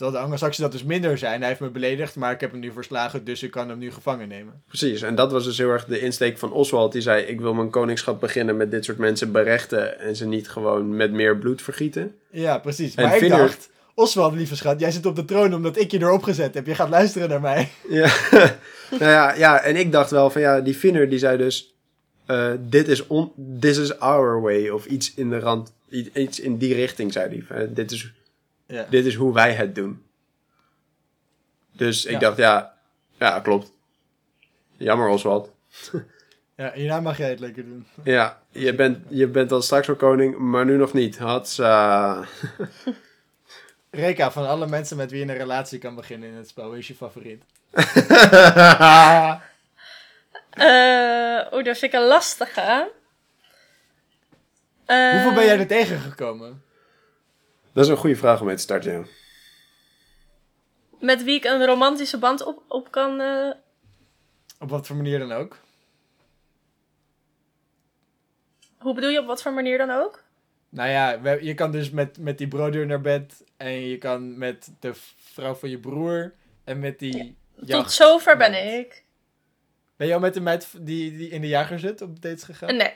Terwijl de Anglo-Saxen dat dus minder zijn. Hij heeft me beledigd, maar ik heb hem nu verslagen, dus ik kan hem nu gevangen nemen. Precies, en dat was dus heel erg de insteek van Oswald. Die zei, ik wil mijn koningschap beginnen met dit soort mensen berechten... en ze niet gewoon met meer bloed vergieten. Ja, precies. En Maar ik Vinner- dacht, Oswald, lieve schat, jij zit op de troon omdat ik je erop gezet heb. Je gaat luisteren naar mij. (laughs) Ja, (laughs) nou ja, ja, en ik dacht wel van ja, die Finner die zei dus, eh, dit is on, this is our way, of iets in de rand, iets in die richting, zei hij. Eh, dit, is, Ja. dit is hoe wij het doen. Dus ik Ja. dacht, ja, ja, klopt. Jammer Oswald. (laughs) ja, hierna mag jij het lekker doen. Ja, je bent, je bent al straks wel koning, maar nu nog niet. Hatsa. (laughs) Reka, van alle mensen met wie je een relatie kan beginnen in het spel, wie is je favoriet? (laughs) Eh Oeh, dat vind ik een lastige. Eh, Hoeveel ben jij er tegengekomen? Dat is een goede vraag om mee te starten, ja. Met wie ik een romantische band op, op kan... eh, Op wat voor manier dan ook? Hoe bedoel je, op wat voor manier dan ook? Nou ja, je kan dus met, met die broeder naar bed. En je kan met de vrouw van je broer. En met die Tot zover ben ik. Ben je al met de meid die, die in de jager zit op dates gegaan? Nee.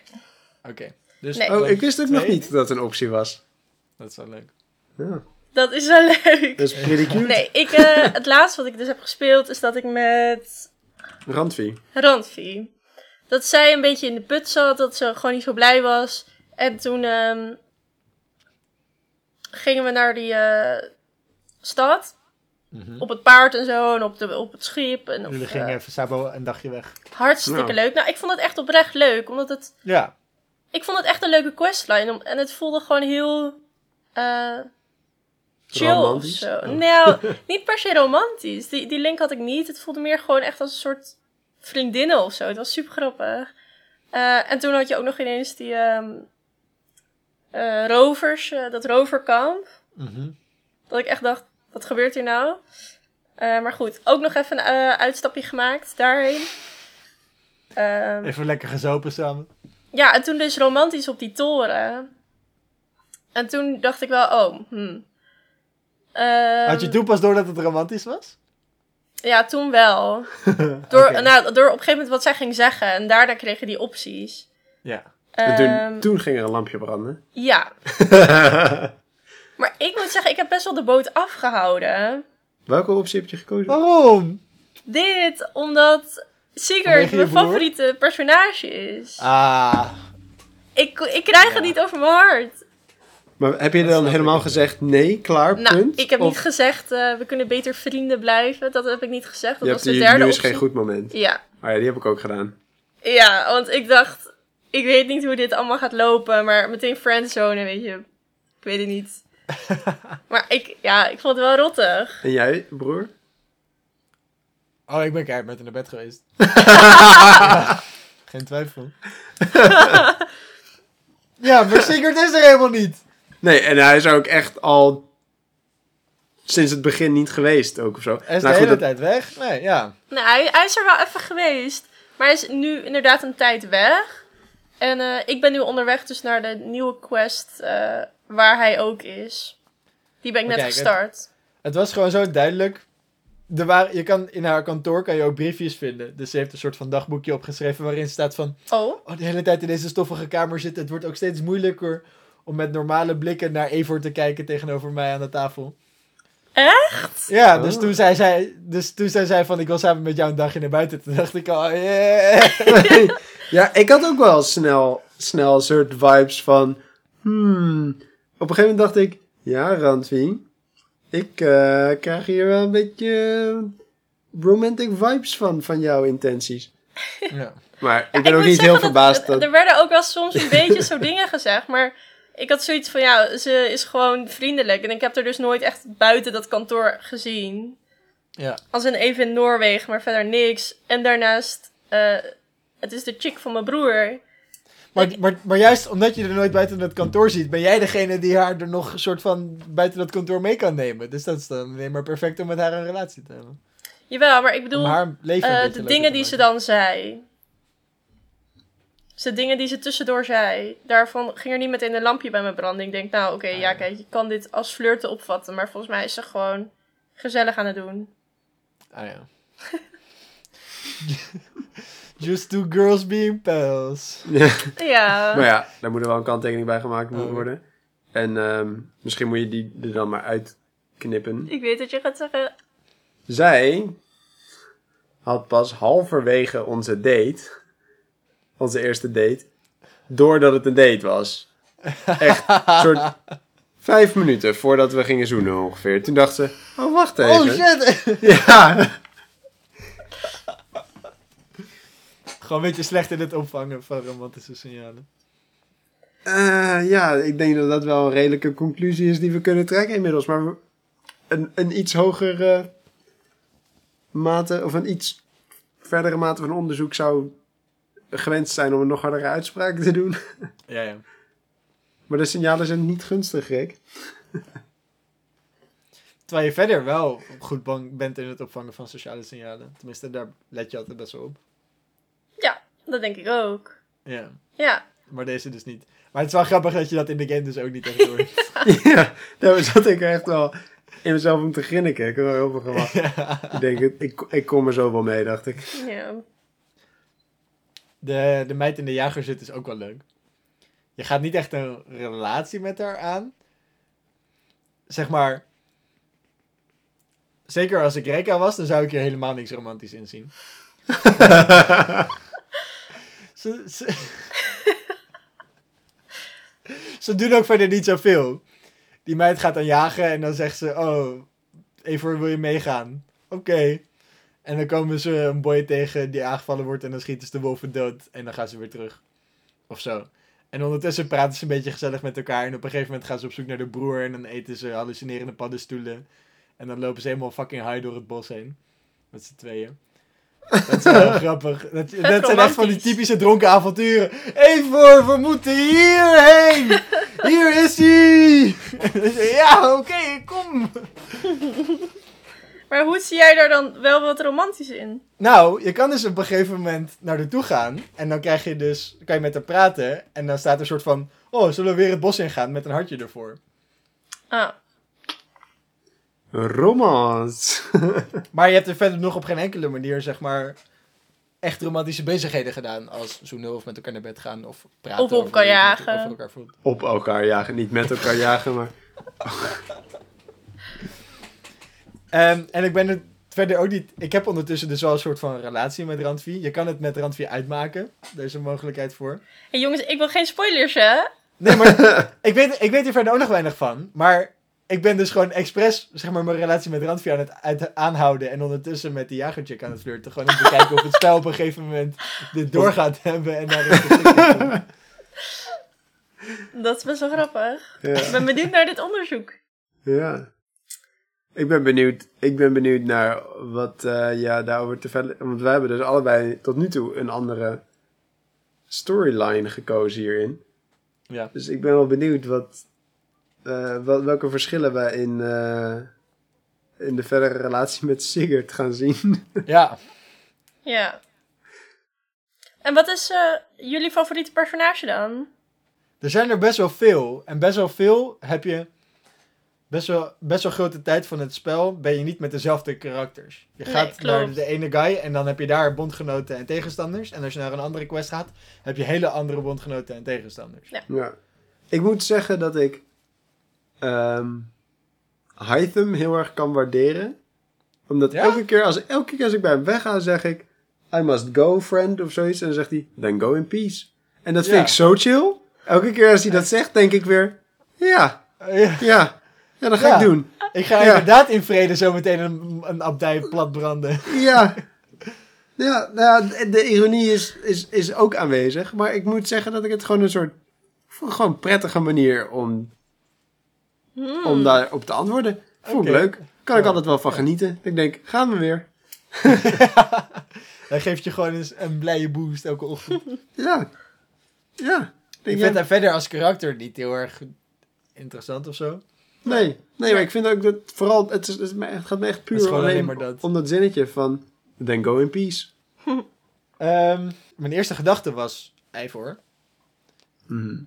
Oké. Dus Nee. Oh, ik wist ook nog niet dat het een optie was. Dat is wel leuk. Ja, Dat is wel leuk. dat is pretty cute. Nee, ik, eh, het laatste wat ik dus heb gespeeld is dat ik met Randvie. Randvie. Dat zij een beetje in de put zat, dat ze gewoon niet zo blij was. En toen ehm, gingen we naar die eh, stad. Mhm. Op het paard en zo, en op, de, op het schip. En op, Jullie eh, gingen even Sabo een dagje weg. hartstikke Ja. leuk. Nou, ik vond het echt oprecht leuk, omdat het... Ja. Ik vond het echt een leuke questline. om- En het voelde gewoon heel... eh, chill of zo. Oh. Nou, (laughs) niet per se romantisch. Die, die link had ik niet. Het voelde meer gewoon echt als een soort vriendinnen of zo. Het was super grappig. Eh, en toen had je ook nog ineens die ehm, eh, rovers, eh, dat roverkamp. Mhm. Dat ik echt dacht, wat gebeurt hier nou? Maar goed, ook nog even een uitstapje gemaakt daarheen. Ehm, Even lekker gezopen samen. ja, en toen dus romantisch op die toren. En toen dacht ik wel, oh, hmm. Ehm, Had je toen pas door dat het romantisch was? Ja, toen wel. (laughs) Door, nou, door op een gegeven moment wat zij ging zeggen. En daarna kreeg je die opties. Ja. En toen, Ehm, toen ging er een lampje branden. Ja, (laughs) maar ik moet zeggen, ik heb best wel de boot afgehouden. Welke optie heb je gekozen? Waarom? Dit omdat Sigurd mijn favoriete personage is. Ah. Ik, ik krijg Ja. het niet over mijn hart. Maar heb je Dat dan helemaal gezegd nee, klaar, Nou, punt? ik heb Of niet gezegd, eh, we kunnen beter vrienden blijven. Dat heb ik niet gezegd. Dat je was hebt de die, derde nu is geen goed moment. Ja. Oh ja, die heb ik ook gedaan. ja, want ik dacht, ik weet niet hoe dit allemaal gaat lopen. Maar meteen friendzone, weet je. Ik weet het niet. (laughs) maar ik, ja, ik vond het wel rottig. En jij, broer? Oh, ik ben keihard met naar bed geweest. (laughs) Geen twijfel. (laughs) ja, maar Sigurd is er helemaal niet. Nee, en hij is ook echt al sinds het begin niet geweest ook of zo. Hij is Nou, de goed, hele dat- tijd weg. Nee, ja. Nou, hij, hij is er wel even geweest. Maar hij is nu inderdaad een tijd weg. En eh, ik ben nu onderweg dus naar de nieuwe quest eh, waar hij ook is. Die ben ik Maar net kijk, het- gestart. Het was gewoon zo duidelijk. Er waren, je kan, in haar kantoor kan je ook briefjes vinden. Dus ze heeft een soort van dagboekje opgeschreven waarin staat van... Oh, Oh, de hele tijd in deze stoffige kamer zitten. Het wordt ook steeds moeilijker om met normale blikken naar Evor te kijken tegenover mij aan de tafel. echt? Ja, dus, Oh. toen zei zij, dus toen zei zij van ik wil samen met jou een dagje naar buiten. Toen dacht ik al, yeah. (laughs) ja, ik had ook wel snel, snel een soort vibes van... Hmm. Op een gegeven moment dacht ik... Ja, Randvi. Ik eh, krijg hier wel een beetje romantic vibes van, van jouw intenties. Ja. Maar ik Ja, ben ook niet heel verbaasd het- dat... Er werden ook wel soms een beetje zo dingen gezegd, maar ik had zoiets van, ja, ze is gewoon vriendelijk. En ik heb er dus nooit echt buiten dat kantoor gezien. ja. Als in even in Noorwegen, maar verder niks. En daarnaast, eh, het is de chick van mijn broer. Maar, maar, maar juist omdat je er nooit buiten het kantoor ziet, ben jij degene die haar er nog een soort van buiten dat kantoor mee kan nemen. Dus dat is dan alleen maar perfect om met haar een relatie te hebben. Jawel, maar ik bedoel, haar een eh, de dingen die ze dan zei. De dingen die ze tussendoor zei, daarvan ging er niet meteen een lampje bij me branden. Ik denk, nou oké, Ah, ja ja. kijk, je kan dit als flirten opvatten, maar volgens mij is ze gewoon gezellig aan het doen. Ah ja. (laughs) Just two girls being pals. Ja. Maar ja, daar moet er wel een kanttekening bij gemaakt moeten Oh. worden. En ehm, misschien moet je die er dan maar uitknippen. Ik weet dat je gaat zeggen. Zij had pas halverwege onze date, onze eerste date, doordat het een date was. Echt, soort vijf minuten voordat we gingen zoenen ongeveer. Toen dacht ze, oh wacht even. Oh shit! (laughs) Ja, Gewoon een beetje slecht in het opvangen van romantische signalen. Eh, ja, ik denk dat dat wel een redelijke conclusie is die we kunnen trekken inmiddels. Maar een, een iets hogere mate, of een iets verdere mate van onderzoek zou gewenst zijn om een nog hardere uitspraak te doen. (laughs) Ja, ja. Maar de signalen zijn niet gunstig, Rick. (laughs) Terwijl je verder wel goed bang bent in het opvangen van sociale signalen. Tenminste, daar let je altijd best wel op. Ja, dat denk ik ook. Ja, Ja. maar deze dus niet. Maar het is wel grappig dat je dat in de game dus ook niet echt (laughs) hoort. ja, daar zat ik echt wel in mezelf om te grinniken. Ik heb er heel veel gelachen. Ik denk, ik, ik kom er zo wel mee, dacht ik. ja. De, de meid in de jager zit is ook wel leuk. Je gaat niet echt een relatie met haar aan. Zeg maar. Zeker als ik Reka was, dan zou ik hier helemaal niks romantisch in zien. (laughs) ze, ze, ze doen ook verder niet zoveel. Die meid gaat dan jagen en dan zegt ze: Oh, Evor, wil je meegaan? Oké. En dan komen ze een boy tegen die aangevallen wordt en dan schieten ze de wolven dood en dan gaan ze weer terug. Of zo. En ondertussen praten ze een beetje gezellig met elkaar en op een gegeven moment gaan ze op zoek naar de broer en dan eten ze hallucinerende paddenstoelen. En dan lopen ze helemaal fucking high door het bos heen. Met z'n tweeën. Dat is wel heel (laughs) grappig. Dat, dat zijn echt van die typische dronken avonturen. Evor, we moeten hierheen! (laughs) Hier is hij! (laughs) Ja, oké, kom! Maar hoe zie jij daar dan wel wat romantisch in? Nou, je kan dus op een gegeven moment naar haar toe gaan. En dan krijg je dus, kan je met haar praten. En dan staat er een soort van, oh, zullen we weer het bos ingaan met een hartje ervoor. Ah, Romance. (laughs) Maar je hebt er verder nog op geen enkele manier, zeg maar, echt romantische bezigheden gedaan. Als zoenen of met elkaar naar bed gaan of praten. Of op over elkaar jagen. over elkaar voelt. Op elkaar jagen. Niet met elkaar jagen, maar... (laughs) Ehm, en ik ben het verder ook niet, ik heb ondertussen dus wel een soort van relatie met Randvi. Je kan het met Randvi uitmaken. Daar is een mogelijkheid voor. hey jongens, ik wil geen spoilers hè? Nee, maar (laughs) ik weet, ik weet er verder ook nog weinig van. Maar ik ben dus gewoon expres, zeg maar, mijn relatie met Randvi aan het uit- aanhouden. En ondertussen met die jagerchick aan het flirten. Gewoon om te kijken of het spel op een gegeven moment dit door gaat hebben. En daar een. Dat is best wel grappig. Ik ben benieuwd naar dit onderzoek. ja. Ik ben benieuwd, ik ben benieuwd naar wat eh ja, daarover te verder... Want wij hebben dus allebei tot nu toe een andere storyline gekozen hierin. Ja. Dus ik ben wel benieuwd wat, eh, wat, welke verschillen wij in, eh, in de verdere relatie met Sigurd gaan zien. (laughs) ja. Ja. En wat is eh, jullie favoriete personage dan? Er zijn er best wel veel. En best wel veel heb je... Best wel, best wel grote tijd van het spel ben je niet met dezelfde karakters. Je gaat naar de ene guy en dan heb je daar bondgenoten en tegenstanders. En als je naar een andere quest gaat, heb je hele andere bondgenoten en tegenstanders. Ja. ja. Ik moet zeggen dat ik ehm Hytham heel erg kan waarderen. Omdat Ja? elke, keer als, elke keer als ik bij hem wegga, zeg ik... I must go, friend, of zoiets. En dan zegt hij, then go in peace. En dat vind Ja. ik zo chill. Elke keer als hij dat zegt, denk ik weer... Ja, ja. Ja, dat ga Ja. ik doen. Ik ga Ja. inderdaad in vrede zo meteen een, een abdij platbranden. Ja. Ja, nou, ja, de, ironie is, is, is ook aanwezig. Maar ik moet zeggen dat ik het gewoon een soort... Gewoon prettige manier om, Hmm. om daarop te antwoorden. Vond ik leuk. Kan ik altijd wel van genieten. Ik denk, gaan we weer. (laughs) Hij geeft je gewoon eens een blije boost elke ochtend. (laughs) Ja. Ja. Ik vind ja, hem verder als karakter niet heel erg interessant of zo. Nee, nee, maar ik vind ook dat vooral... Het, is, het, gaat me echt puur alleen, alleen maar dat. om dat zinnetje van... Then go in peace. (laughs) Ehm, mijn eerste gedachte was Ivor. Mhm.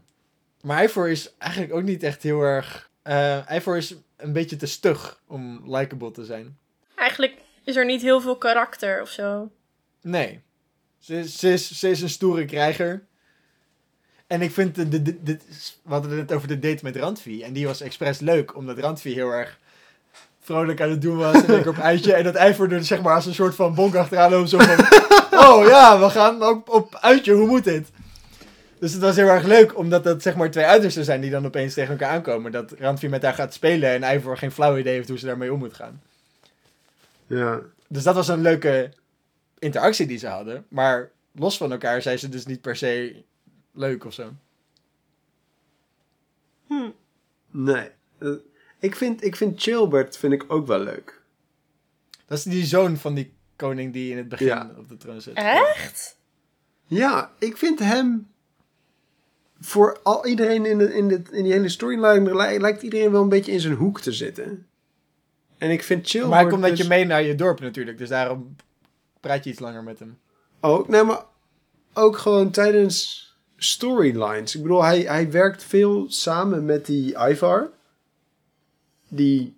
Maar Ivor is eigenlijk ook niet echt heel erg... eh Ivor is een beetje te stug om likable te zijn. Eigenlijk is er niet heel veel karakter of zo. Nee. Ze, is- ze, is, ze is een stoere krijger. En ik vind, de, de, we hadden het net over de date met Randvi. En die was expres leuk, omdat Randvi heel erg vrolijk aan het doen was. En ik op uitje. En dat Ivor er zeg maar als een soort van bonk achteraan loopt. Zo van, oh ja, we gaan ook op uitje, hoe moet dit? Dus het was heel erg leuk, omdat dat zeg maar twee uitersten zijn die dan opeens tegen elkaar aankomen. Dat Randvi met haar gaat spelen en Ivor geen flauw idee heeft hoe ze daarmee om moet gaan. Ja. Dus dat was een leuke interactie die ze hadden. Maar los van elkaar zijn ze dus niet per se leuk of zo. Hm. Nee. Eh, ik, vind, ik vind Chilbert vind ik ook wel leuk. Dat is die zoon van die koning die in het begin Ja. op de troon zit. Echt? Ja, ik vind hem. Voor al iedereen in, de, in, de, in die hele storyline li- lijkt iedereen wel een beetje in zijn hoek te zitten. En ik vind chill. maar hij komt met dus je mee naar je dorp natuurlijk. Dus daarom praat je iets langer met hem. Ook, nee, maar ook gewoon tijdens storylines. Ik bedoel, hij, hij werkt veel samen met die Ivar. Die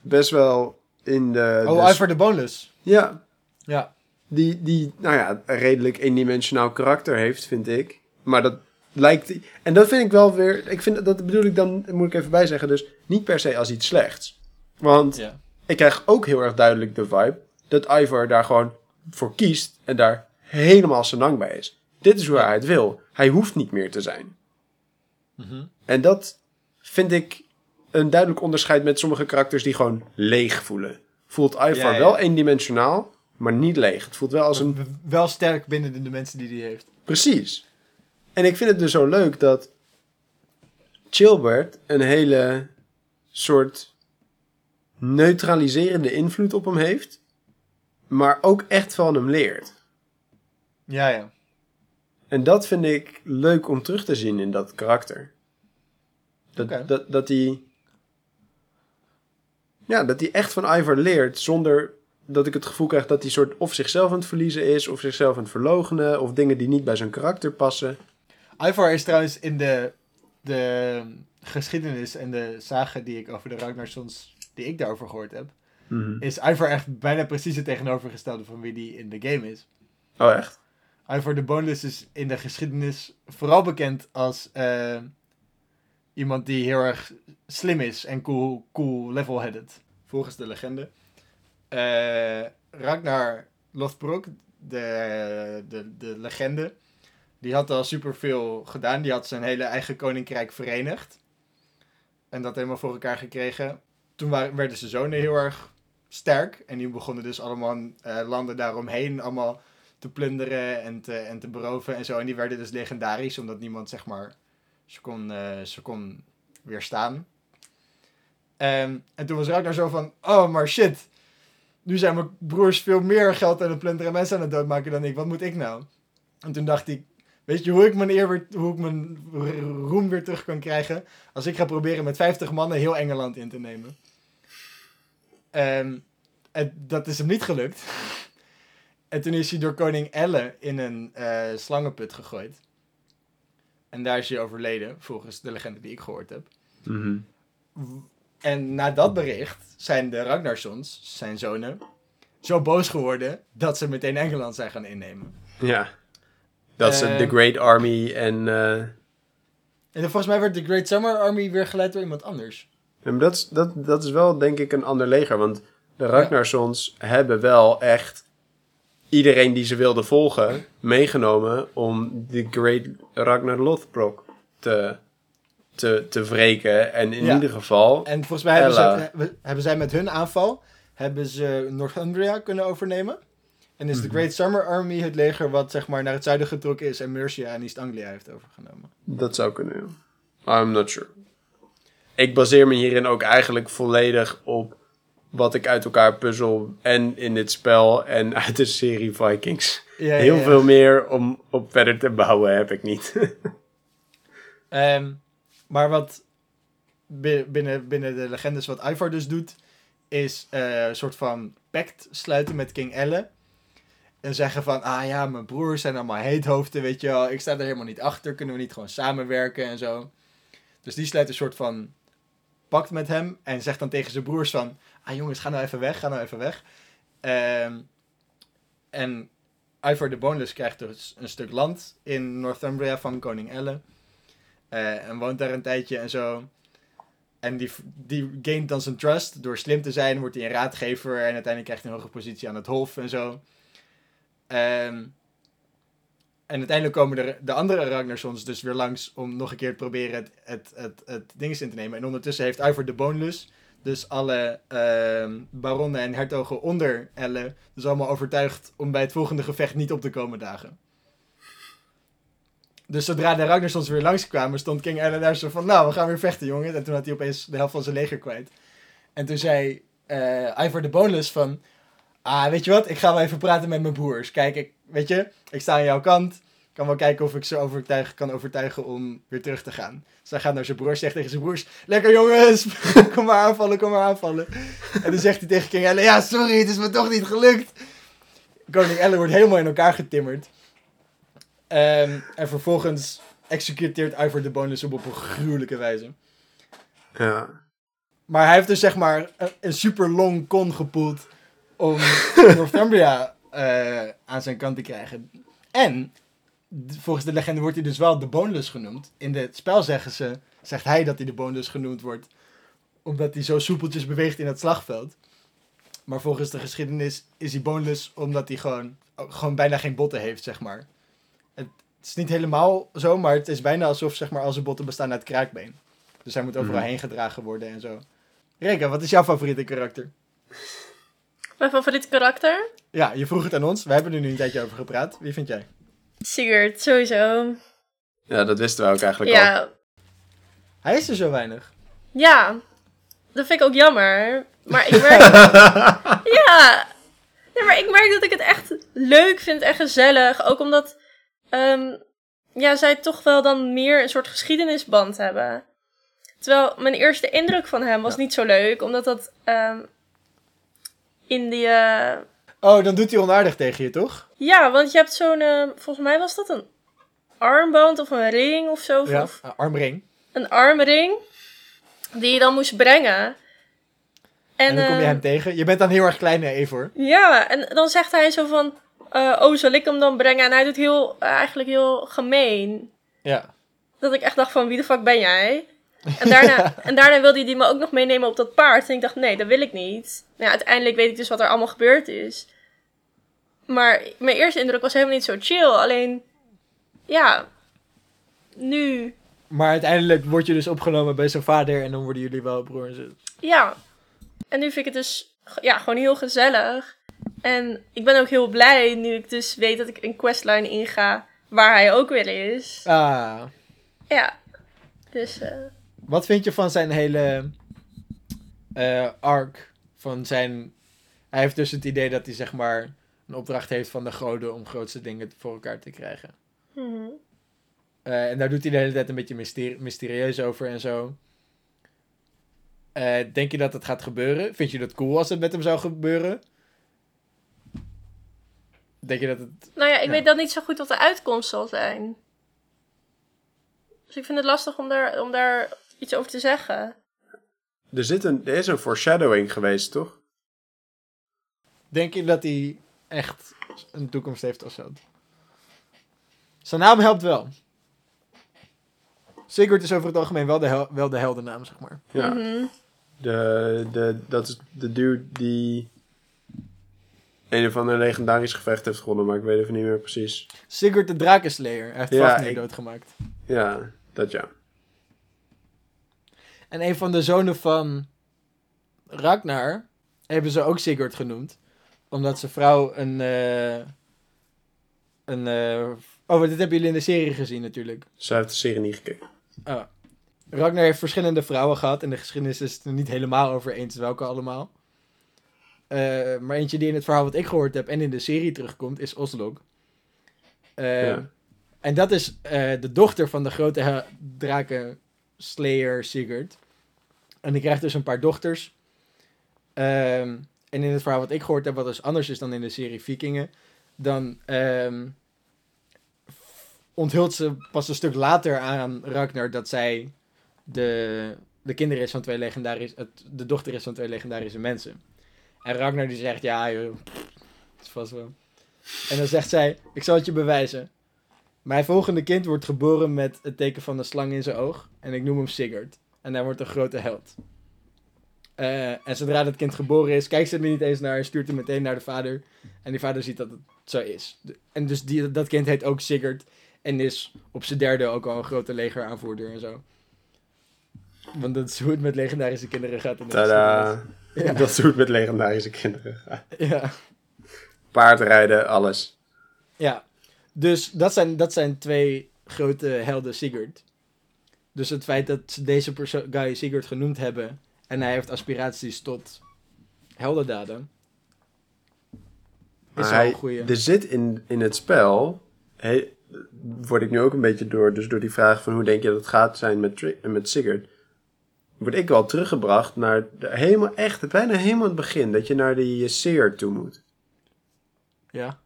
best wel in de. oh, de- Ivor de Boneless. Ja, Ja. die, die, nou ja, een redelijk eendimensionaal karakter heeft, vind ik. Maar dat lijkt... En dat vind ik wel weer... Ik vind, dat bedoel ik dan, moet ik even bijzeggen, dus niet per se als iets slechts. Want ja. ik krijg ook heel erg duidelijk de vibe dat Ivor daar gewoon voor kiest en daar helemaal senang bij is. Dit is hoe hij het wil. Hij hoeft niet meer te zijn. Mhm. En dat vind ik een duidelijk onderscheid met sommige karakters die gewoon leeg voelen. Voelt Ivar Ja, ja. wel eendimensionaal, maar niet leeg. Het voelt wel als een Wel sterk binnen de mensen die hij heeft. Precies. En ik vind het dus zo leuk dat Chilbert een hele soort neutraliserende invloed op hem heeft, maar ook echt van hem leert. Ja, ja. En dat vind ik leuk om terug te zien in dat karakter. Dat, dat, dat hij. Ja, dat hij echt van Ivor leert zonder dat ik het gevoel krijg dat hij soort of zichzelf aan het verliezen is, of zichzelf aan het verlogenen, of dingen die niet bij zijn karakter passen. Ivor is trouwens in de, de geschiedenis en de zagen die ik over de Ragnarsons, die ik daarover gehoord heb, is Ivor echt bijna precies het tegenovergestelde van wie die in de game is. Oh, echt? Ivor de Boneless is in de geschiedenis vooral bekend als eh, iemand die heel erg slim is en cool, cool level-headed. Volgens de legende. Eh, Ragnar Lothbrok, de, de, de legende, die had al superveel gedaan. Die had zijn hele eigen koninkrijk verenigd. En dat helemaal voor elkaar gekregen. Toen werden zijn zonen heel erg sterk. En die begonnen dus allemaal eh, landen daaromheen allemaal te plunderen en te, en te beroven en zo. En die werden dus legendarisch, omdat niemand zeg maar ze kon, eh, ze kon weerstaan. Ehm, en toen was Ragnar zo van, oh maar shit. Nu zijn mijn broers veel meer geld aan het plunderen en mensen aan het doodmaken dan ik. Wat moet ik nou? En toen dacht ik, weet je hoe ik mijn eer weer, hoe ik mijn roem weer terug kan krijgen? Als ik ga proberen met 50 mannen heel Engeland in te nemen. Ehm, en dat is hem niet gelukt. En toen is hij door koning Elle in een eh, slangenput gegooid. En daar is hij overleden, volgens de legende die ik gehoord heb. Mhm. En na dat bericht zijn de Ragnarssons, zijn zonen, zo boos geworden dat ze meteen Engeland zijn gaan innemen. Ja. Dat is Eh. de Great Army en... eh, En volgens mij werd de Great Summer Army weer geleid door iemand anders. Ja, maar dat, is, dat, dat is wel denk ik een ander leger. Want de Ragnarssons hebben wel echt iedereen die ze wilden volgen meegenomen om de Great Ragnar Lothbrok te, te, te wreken. En in Ja. ieder geval... En volgens mij hebben, ze, Ella. hebben- zij met hun aanval hebben ze Northumbria kunnen overnemen. En is de Mhm. Great Summer Army het leger wat zeg maar naar het zuiden getrokken is en Mercia en East Anglia heeft overgenomen. Dat zou kunnen, ja. I'm not sure. Ik baseer me hierin ook eigenlijk volledig op wat ik uit elkaar puzzel. En in dit spel en (laughs) uit de serie Vikings. Ja, Heel ja, ja. veel meer om op verder te bouwen heb ik niet. (laughs) Ehm, maar wat bi- binnen, binnen de legendes wat Ivar dus doet, is eh, een soort van pact sluiten met King Elle. En zeggen van, ah ja, mijn broers zijn allemaal heethoofden, weet je wel. Ik sta er helemaal niet achter, kunnen we niet gewoon samenwerken en zo. Dus die sluit een soort van pact met hem en zegt dan tegen zijn broers van, ah jongens, ga nou even weg, ga nou even weg. Ehm, en Ivar de Boneless krijgt dus een stuk land in Northumbria van koning Elle. Eh, en woont daar een tijdje en zo. En die, die gaint dan zijn trust door slim te zijn, wordt hij een raadgever en uiteindelijk krijgt hij een hoge positie aan het hof en zo. Ehm, en uiteindelijk komen de, de andere Ragnarssons dus weer langs om nog een keer te proberen het, het, het, het ding in te nemen. En ondertussen heeft Ivar de Boneless dus alle ehm, baronnen en hertogen onder Elle dus allemaal overtuigd om bij het volgende gevecht niet op te komen dagen. Dus zodra de Ragnarssons weer langskwamen, stond King Elle daar zo van, nou, we gaan weer vechten, jongen. En toen had hij opeens de helft van zijn leger kwijt. En toen zei eh Ivar de Boneless van, ah, weet je wat, ik ga wel even praten met mijn broers. Kijk, ik, weet je, ik sta aan jouw kant. Kan wel kijken of ik ze overtuigen, kan overtuigen om weer terug te gaan. Dus hij gaat naar zijn broers, zegt tegen zijn broers, lekker jongens, (laughs) kom maar aanvallen, kom maar aanvallen. En dan zegt hij tegen King Elle, ja, sorry, het is me toch niet gelukt. Koning Elle wordt helemaal in elkaar getimmerd. Ehm, en vervolgens executeert Ivar de Bonus op, op een gruwelijke wijze. ja. Maar hij heeft dus zeg maar een, een super long con gepoeld om (laughs) Northumbria eh, aan zijn kant te krijgen. En volgens de legende wordt hij dus wel de Boneless genoemd. In het spel zeggen ze, zegt hij dat hij de Boneless genoemd wordt, omdat hij zo soepeltjes beweegt in het slagveld. Maar volgens de geschiedenis is hij Boneless omdat hij gewoon, gewoon bijna geen botten heeft, zeg maar. Het is niet helemaal zo, maar het is bijna alsof zeg maar, al zijn botten bestaan uit kraakbeen. Dus hij moet overal Mhm. heen gedragen worden en zo. Reka, wat is jouw favoriete karakter? Mijn favoriete karakter? Ja, je vroeg het aan ons. We hebben er nu een tijdje over gepraat. Wie vind jij? Sigurd, sowieso. ja, dat wisten we ook eigenlijk al. Ja, Hij is er zo weinig. ja. Dat vind ik ook jammer. Maar ik merk... (laughs) (laughs) ja. Nee, maar ik merk dat ik het echt leuk vind, echt gezellig. Ook omdat... ehm, ja, zij toch wel dan meer een soort geschiedenisband hebben. Terwijl mijn eerste indruk van hem was Ja. niet zo leuk. Omdat dat... ehm, in die... eh, Oh, dan doet hij onaardig tegen je, toch? Ja, want je hebt zo'n... eh, volgens mij was dat een armband of een ring of zo. Ja, Of uh, armring. een armring. Die je dan moest brengen. En, En, dan kom je eh, hem tegen. Je bent dan heel erg klein, hè, Evor? Ja, en dan zegt hij zo van... eh, oh, zal ik hem dan brengen? En hij doet heel, eigenlijk heel gemeen. Ja. Dat ik echt dacht van, wie de fuck ben jij? En daarna, (laughs) en daarna wilde hij die me ook nog meenemen op dat paard. En ik dacht, nee, dat wil ik niet. Nou ja, uiteindelijk weet ik dus wat er allemaal gebeurd is. Maar mijn eerste indruk was helemaal niet zo chill. Alleen, ja, nu, Maar uiteindelijk word je dus opgenomen bij zijn vader en dan worden jullie wel broer en zus. ja. En nu vind ik het dus, ja, gewoon heel gezellig. En ik ben ook heel blij nu ik dus weet dat ik een questline inga waar hij ook weer is. Ah, Ja, dus, eh, wat vind je van zijn hele eh, arc? Van zijn... Hij heeft dus het idee dat hij zeg maar een opdracht heeft van de goden om grootste dingen voor elkaar te krijgen. mhm. Eh, en daar doet hij de hele tijd een beetje myster- mysterieus over en zo. Eh, denk je dat het gaat gebeuren? Vind je dat cool als het met hem zou gebeuren? Denk je dat het... Nou ja, ik Ja. weet dan niet zo goed wat de uitkomst zal zijn. Dus ik vind het lastig om daar, om daar iets over te zeggen. Er, zit een, er is een foreshadowing geweest, toch? Denk je dat hij echt een toekomst heeft of zo? Zijn naam helpt wel. Sigurd is over het algemeen wel de, hel- wel de heldennaam, zeg maar. Ja. Mhm. De, de, dat is de dude die een of ander legendarisch gevecht heeft gewonnen, maar ik weet even niet meer precies. Sigurd de Drakenslayer. Hij heeft Ja, Fafnir ik- doodgemaakt. Ja, dat ja. En een van de zonen van Ragnar hebben ze ook Sigurd genoemd. Omdat zijn vrouw een... eh, een eh, oh, dit hebben jullie in de serie gezien natuurlijk. Zij heeft de serie niet gekeken. Oh. Ragnar heeft verschillende vrouwen gehad. En de geschiedenis is het er niet helemaal over eens welke allemaal. Eh, maar eentje die in het verhaal wat ik gehoord heb en in de serie terugkomt, is Oslog. Ja. En dat is de dochter van de grote he- drakenslayer Sigurd. En die krijgt dus een paar dochters. Ehm, en in het verhaal wat ik gehoord heb, wat dus anders is dan in de serie Vikingen, dan ehm, onthult ze pas een stuk later aan Ragnar dat zij de, de kinderen is van twee legendarische, de dochter is van twee legendarische mensen. En Ragnar die zegt, ja joh, is vast wel. En dan zegt zij, ik zal het je bewijzen. Mijn volgende kind wordt geboren met het teken van de slang in zijn oog. En ik noem hem Sigurd. En hij wordt een grote held. Eh, en zodra dat kind geboren is, kijkt ze er niet eens naar. en Stuurt hem meteen naar de vader. En die vader ziet dat het zo is. En dus die, dat kind heet ook Sigurd. En is op zijn derde ook al een grote legeraanvoerder en zo. Want dat is hoe het met legendarische kinderen gaat. In Tada! Ja. (laughs) Dat is hoe het met legendarische kinderen gaat. Ja. Paardrijden, alles. Ja, dus dat zijn, dat zijn twee grote helden Sigurd. Dus het feit dat ze deze guy Sigurd genoemd hebben en hij heeft aspiraties tot heldendaden, is hij, een goeie. er zit in, in het spel, he, word ik nu ook een beetje door, dus door die vraag van hoe denk je dat het gaat zijn met, met Sigurd, word ik wel teruggebracht naar de, helemaal echt, bijna helemaal het begin, dat je naar die Seer toe moet. Ja,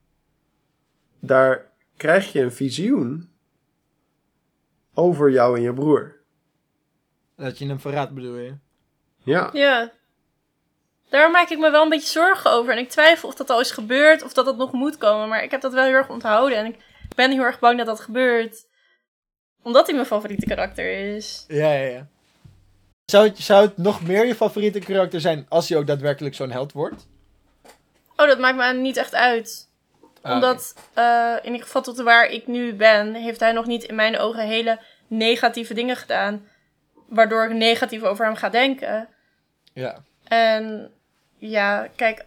Daar krijg je een visioen over jou en je broer. dat je hem verraadt bedoel je. Ja, Ja. Daar maak ik me wel een beetje zorgen over. En ik twijfel of dat al is gebeurd of dat dat nog moet komen. Maar ik heb dat wel heel erg onthouden. En ik ben heel erg bang dat dat gebeurt. Omdat hij mijn favoriete karakter is. Ja, ja, ja. Zou het, zou het nog meer je favoriete karakter zijn als hij ook daadwerkelijk zo'n held wordt? Oh, dat maakt me niet echt uit. Ah, Omdat, eh, in ieder geval tot waar ik nu ben, heeft hij nog niet in mijn ogen hele negatieve dingen gedaan. Waardoor ik negatief over hem ga denken. Ja. En ja, kijk,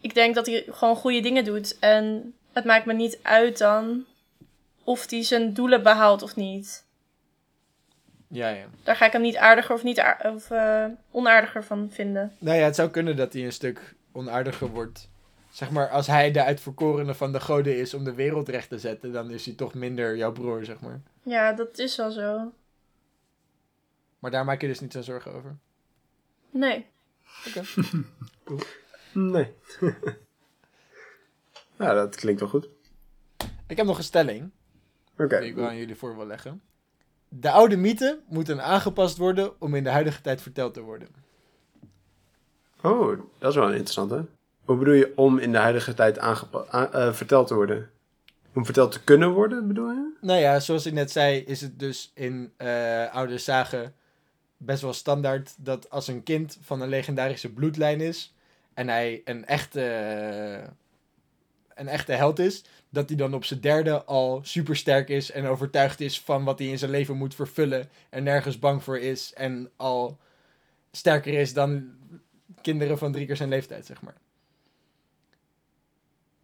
ik denk dat hij gewoon goede dingen doet. En het maakt me niet uit dan of hij zijn doelen behaalt of niet. Ja, ja. Daar ga ik hem niet aardiger of, niet of eh, onaardiger van vinden. Nou ja, het zou kunnen dat hij een stuk onaardiger wordt. Zeg maar, als hij de uitverkorene van de goden is om de wereld recht te zetten, dan is hij toch minder jouw broer, zeg maar. Ja, dat is wel zo. Maar daar maak je dus niet zo zorgen over. Nee. (laughs) nee. (laughs) ja, dat klinkt wel goed. Ik heb nog een stelling, Oké. die ik wel aan jullie voor wil leggen. De oude mythen moeten aangepast worden om in de huidige tijd verteld te worden. Oh, dat is wel een interessante. Hoe bedoel je om in de huidige tijd eh, verteld te worden? Om verteld te kunnen worden, bedoel je? Nou ja, zoals ik net zei, is het dus in eh, oude zagen best wel standaard dat als een kind van een legendarische bloedlijn is en hij een echte, een echte held is, dat hij dan op zijn derde al super sterk is en overtuigd is van wat hij in zijn leven moet vervullen en nergens bang voor is en al sterker is dan kinderen van drie keer zijn leeftijd, zeg maar.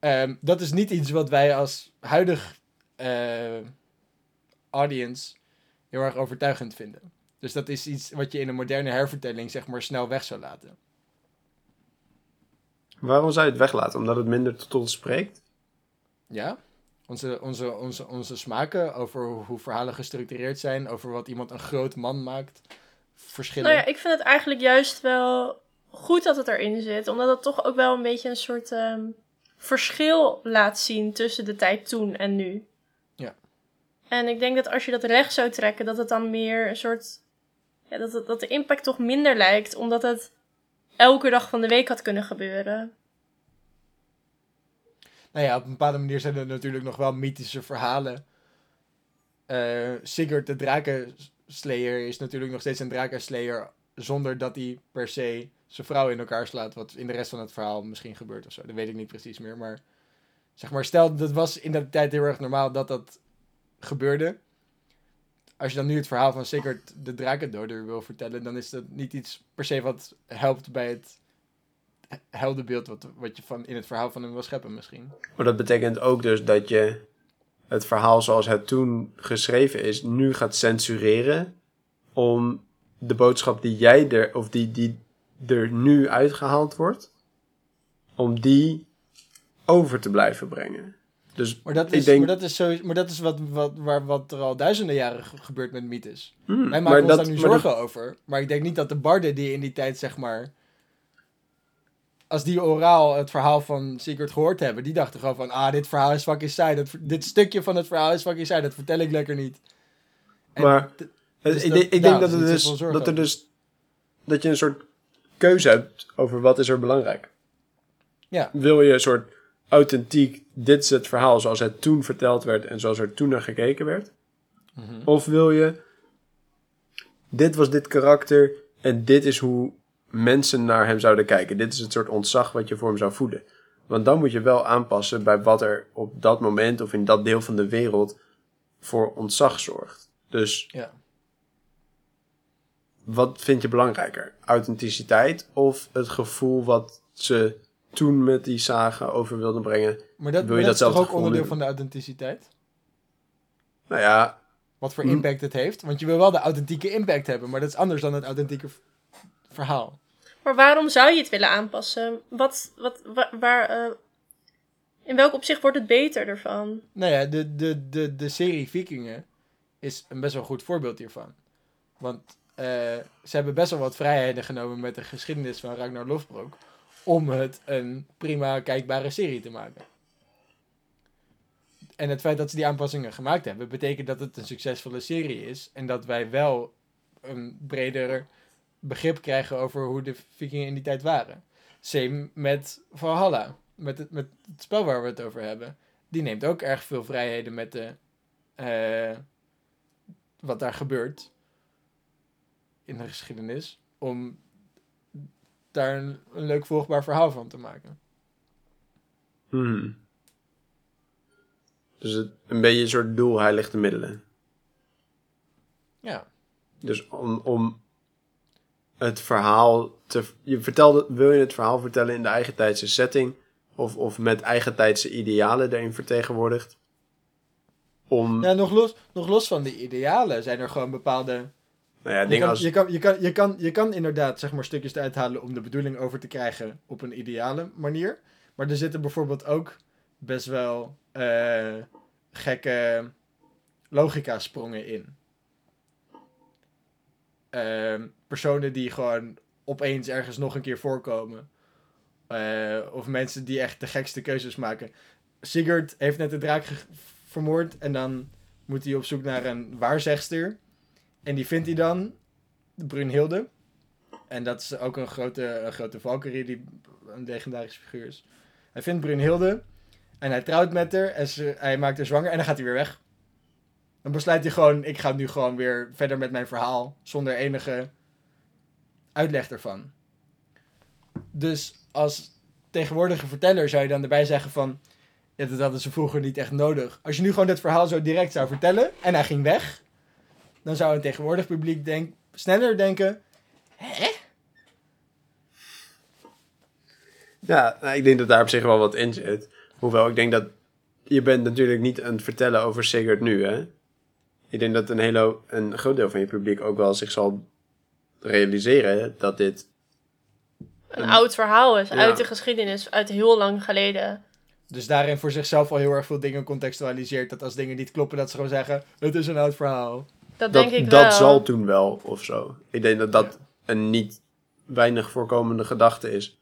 Ehm, dat is niet iets wat wij als huidig eh, audience heel erg overtuigend vinden. Dus dat is iets wat je in een moderne hervertelling zeg maar snel weg zou laten. Waarom zou je het weglaten? Omdat het minder tot ons spreekt? Ja, onze, onze, onze, onze smaken over hoe, verhalen gestructureerd zijn, over wat iemand een groot man maakt, verschillen. Nou ja, ik vind het eigenlijk juist wel goed dat het erin zit. Omdat het toch ook wel een beetje een soort ehm, verschil laat zien tussen de tijd toen en nu. Ja. En ik denk dat als je dat recht zou trekken, dat het dan meer een soort. Ja, dat, het, dat de impact toch minder lijkt, omdat het elke dag van de week had kunnen gebeuren. Nou ja, op een bepaalde manier zijn er natuurlijk nog wel mythische verhalen. Eh Sigurd de Drakenslayer is natuurlijk nog steeds een Drakenslayer zonder dat hij per se zijn vrouw in elkaar slaat. Wat in de rest van het verhaal misschien gebeurt of zo. Dat weet ik niet precies meer. Maar zeg maar, stel dat was in dat tijd heel erg normaal dat dat gebeurde. Als je dan nu het verhaal van Sigurd de Drakendoder wil vertellen, dan is dat niet iets per se wat helpt bij het heldenbeeld wat, wat je van, in het verhaal van hem wil scheppen misschien. Maar dat betekent ook dus dat je het verhaal zoals het toen geschreven is, nu gaat censureren om de boodschap die jij er, of die, die er nu uitgehaald wordt, om die over te blijven brengen. Dus Maar dat is, denk, maar dat is, sowieso, maar dat is wat, wat, waar, wat er al duizenden jaren ge- gebeurt met mythes. Hmm, Wij maken ons dat- daar nu dat- zorgen over. Maar ik denk niet dat de barden die in die tijd, zeg maar... Als die oraal het verhaal van Sigurd gehoord hebben, die dachten gewoon van... Ah, dit verhaal is fucking saai. Dat, dit stukje van het verhaal is fucking saai. Dat vertel ik lekker niet. En Maar- Dus ik, dat- denk- ik daarom denk dat, het dus, dat er dus dat je een soort keuze hebt over wat is er belangrijk. Ja. Wil je een soort authentiek, dit is het verhaal zoals het toen verteld werd en zoals er toen naar gekeken werd? Mhm. Of wil je, dit was dit karakter en dit is hoe mensen naar hem zouden kijken. Dit is het soort ontzag wat je voor hem zou voeden. Want dan moet je wel aanpassen bij wat er op dat moment of in dat deel van de wereld voor ontzag zorgt. Dus Ja. Wat vind je belangrijker? Authenticiteit of het gevoel wat ze toen met die zagen over wilden brengen? Maar dat, Wil maar je dat is dat toch ook onderdeel nu? van de authenticiteit? Nou ja, Wat voor impact het heeft. Want je wil wel de authentieke impact hebben. Maar dat is anders dan het authentieke verhaal. Maar waarom zou je het willen aanpassen? Wat, wat, wa- waar, eh, in welk opzicht wordt het beter ervan? Nou ja, de, de, de, de serie Vikingen is een best wel goed voorbeeld hiervan. Want eh, ze hebben best wel wat vrijheden genomen met de geschiedenis van Ragnar Lothbrok. Om het een prima kijkbare serie te maken. En het feit dat ze die aanpassingen gemaakt hebben, betekent dat het een succesvolle serie is. En dat wij wel een breder begrip krijgen over hoe de Vikingen in die tijd waren. Same met Valhalla. Met het, met het spel waar we het over hebben die neemt ook erg veel vrijheden met de, eh, wat daar gebeurt in de geschiedenis. Om daar een, een leuk volgbaar verhaal van te maken. hmm. dus het, een beetje een soort doel heiligt de middelen. Ja, Dus om, om het verhaal te... Je vertelde, wil je het verhaal vertellen in de eigen tijdse setting? Of, of met eigen tijdse idealen erin vertegenwoordigd? Om, ja nog, los, nog los van de idealen zijn er gewoon bepaalde... nou ja, Je kan, als... je, kan, je, kan, je, kan, je kan inderdaad zeg maar, stukjes eruit halen om de bedoeling over te krijgen op een ideale manier. Maar er zitten bijvoorbeeld ook best wel eh, gekke logica-sprongen in. Ehm, personen die gewoon opeens ergens nog een keer voorkomen. Eh, of mensen die echt de gekste keuzes maken. Sigurd heeft net de draak vermoord en dan moet hij op zoek naar een waarzegster. En die vindt hij dan, Brunhilde. En dat is ook een grote, een grote Valkyrie, die een legendarische figuur is. Hij vindt Brunhilde en hij trouwt met haar en ze, hij maakt haar zwanger en dan gaat hij weer weg. Dan besluit hij gewoon, ik ga nu gewoon weer verder met mijn verhaal zonder enige uitleg ervan. Dus als tegenwoordige verteller zou je dan erbij zeggen van... Ja, dat hadden ze vroeger niet echt nodig. Als je nu gewoon dit verhaal zo direct zou vertellen en hij ging weg, dan zou een tegenwoordig publiek denk, sneller denken: hè? Ja, nou, ik denk dat daar op zich wel wat in zit. Hoewel ik denk dat je bent natuurlijk niet aan het vertellen over Sigurd nu, hè? Ik denk dat een hele een groot deel van je publiek ook wel zich zal realiseren dat dit. Een Een- oud verhaal is, Ja. uit de geschiedenis, uit heel lang geleden. Dus daarin voor zichzelf al heel erg veel dingen contextualiseert. Dat als dingen niet kloppen, dat ze gewoon zeggen: het is een oud verhaal. Dat, Dat, denk ik dat wel. zal toen wel of zo. Ik denk dat dat een niet weinig voorkomende gedachte is.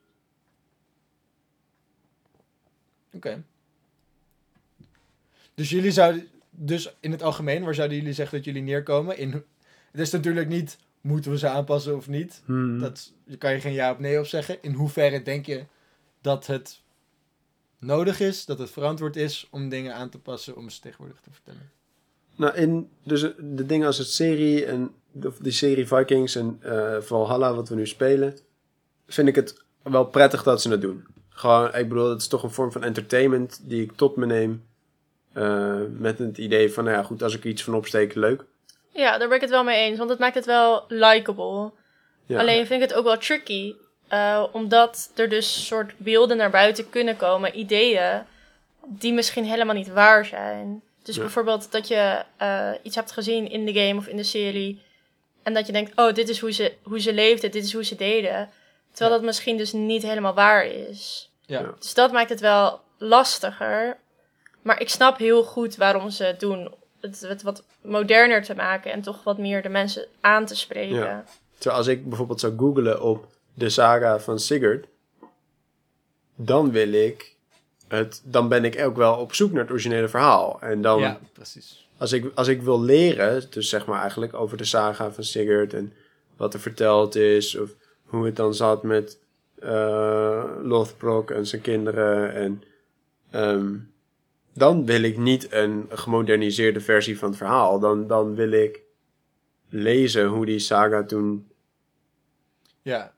Oké. Dus jullie zouden, dus in het algemeen, waar zouden jullie zeggen dat jullie neerkomen? In, het is natuurlijk niet, moeten we ze aanpassen of niet? Hmm. Dat daar kan je geen ja of nee op zeggen. In hoeverre denk je dat het nodig is, dat het verantwoord is om dingen aan te passen om ze tegenwoordig te vertellen? Nou, in dus de dingen als het serie en de, die serie Vikings en eh Valhalla, wat we nu spelen, vind ik het wel prettig dat ze het doen. Gewoon, ik bedoel, het is toch een vorm van entertainment die ik tot me neem. eh, met het idee van, nou ja, goed, als ik iets van opsteek, leuk. Ja, daar ben ik het wel mee eens, want het maakt het wel likable. Ja. Alleen vind ik het ook wel tricky, eh, omdat er dus soort beelden naar buiten kunnen komen, ideeën, die misschien helemaal niet waar zijn. Dus Ja. bijvoorbeeld dat je eh, iets hebt gezien in de game of in de serie, en dat je denkt, oh, dit is hoe ze, hoe ze leefden, dit is hoe ze deden. Terwijl dat misschien dus niet helemaal waar is. Ja. Ja. Dus dat maakt het wel lastiger. Maar ik snap heel goed waarom ze het doen. Het, het wat moderner te maken en toch wat meer de mensen aan te spreken. Ja. Terwijl als ik bijvoorbeeld zou googlen op de saga van Sigurd, dan wil ik het, dan ben ik ook wel op zoek naar het originele verhaal. En dan, ja, precies. als, ik, als ik wil leren, dus zeg maar eigenlijk over de saga van Sigurd en wat er verteld is, of hoe het dan zat met eh Lothbrok en zijn kinderen. En ehm, dan wil ik niet een gemoderniseerde versie van het verhaal. Dan, dan wil ik lezen hoe die saga toen. Ja.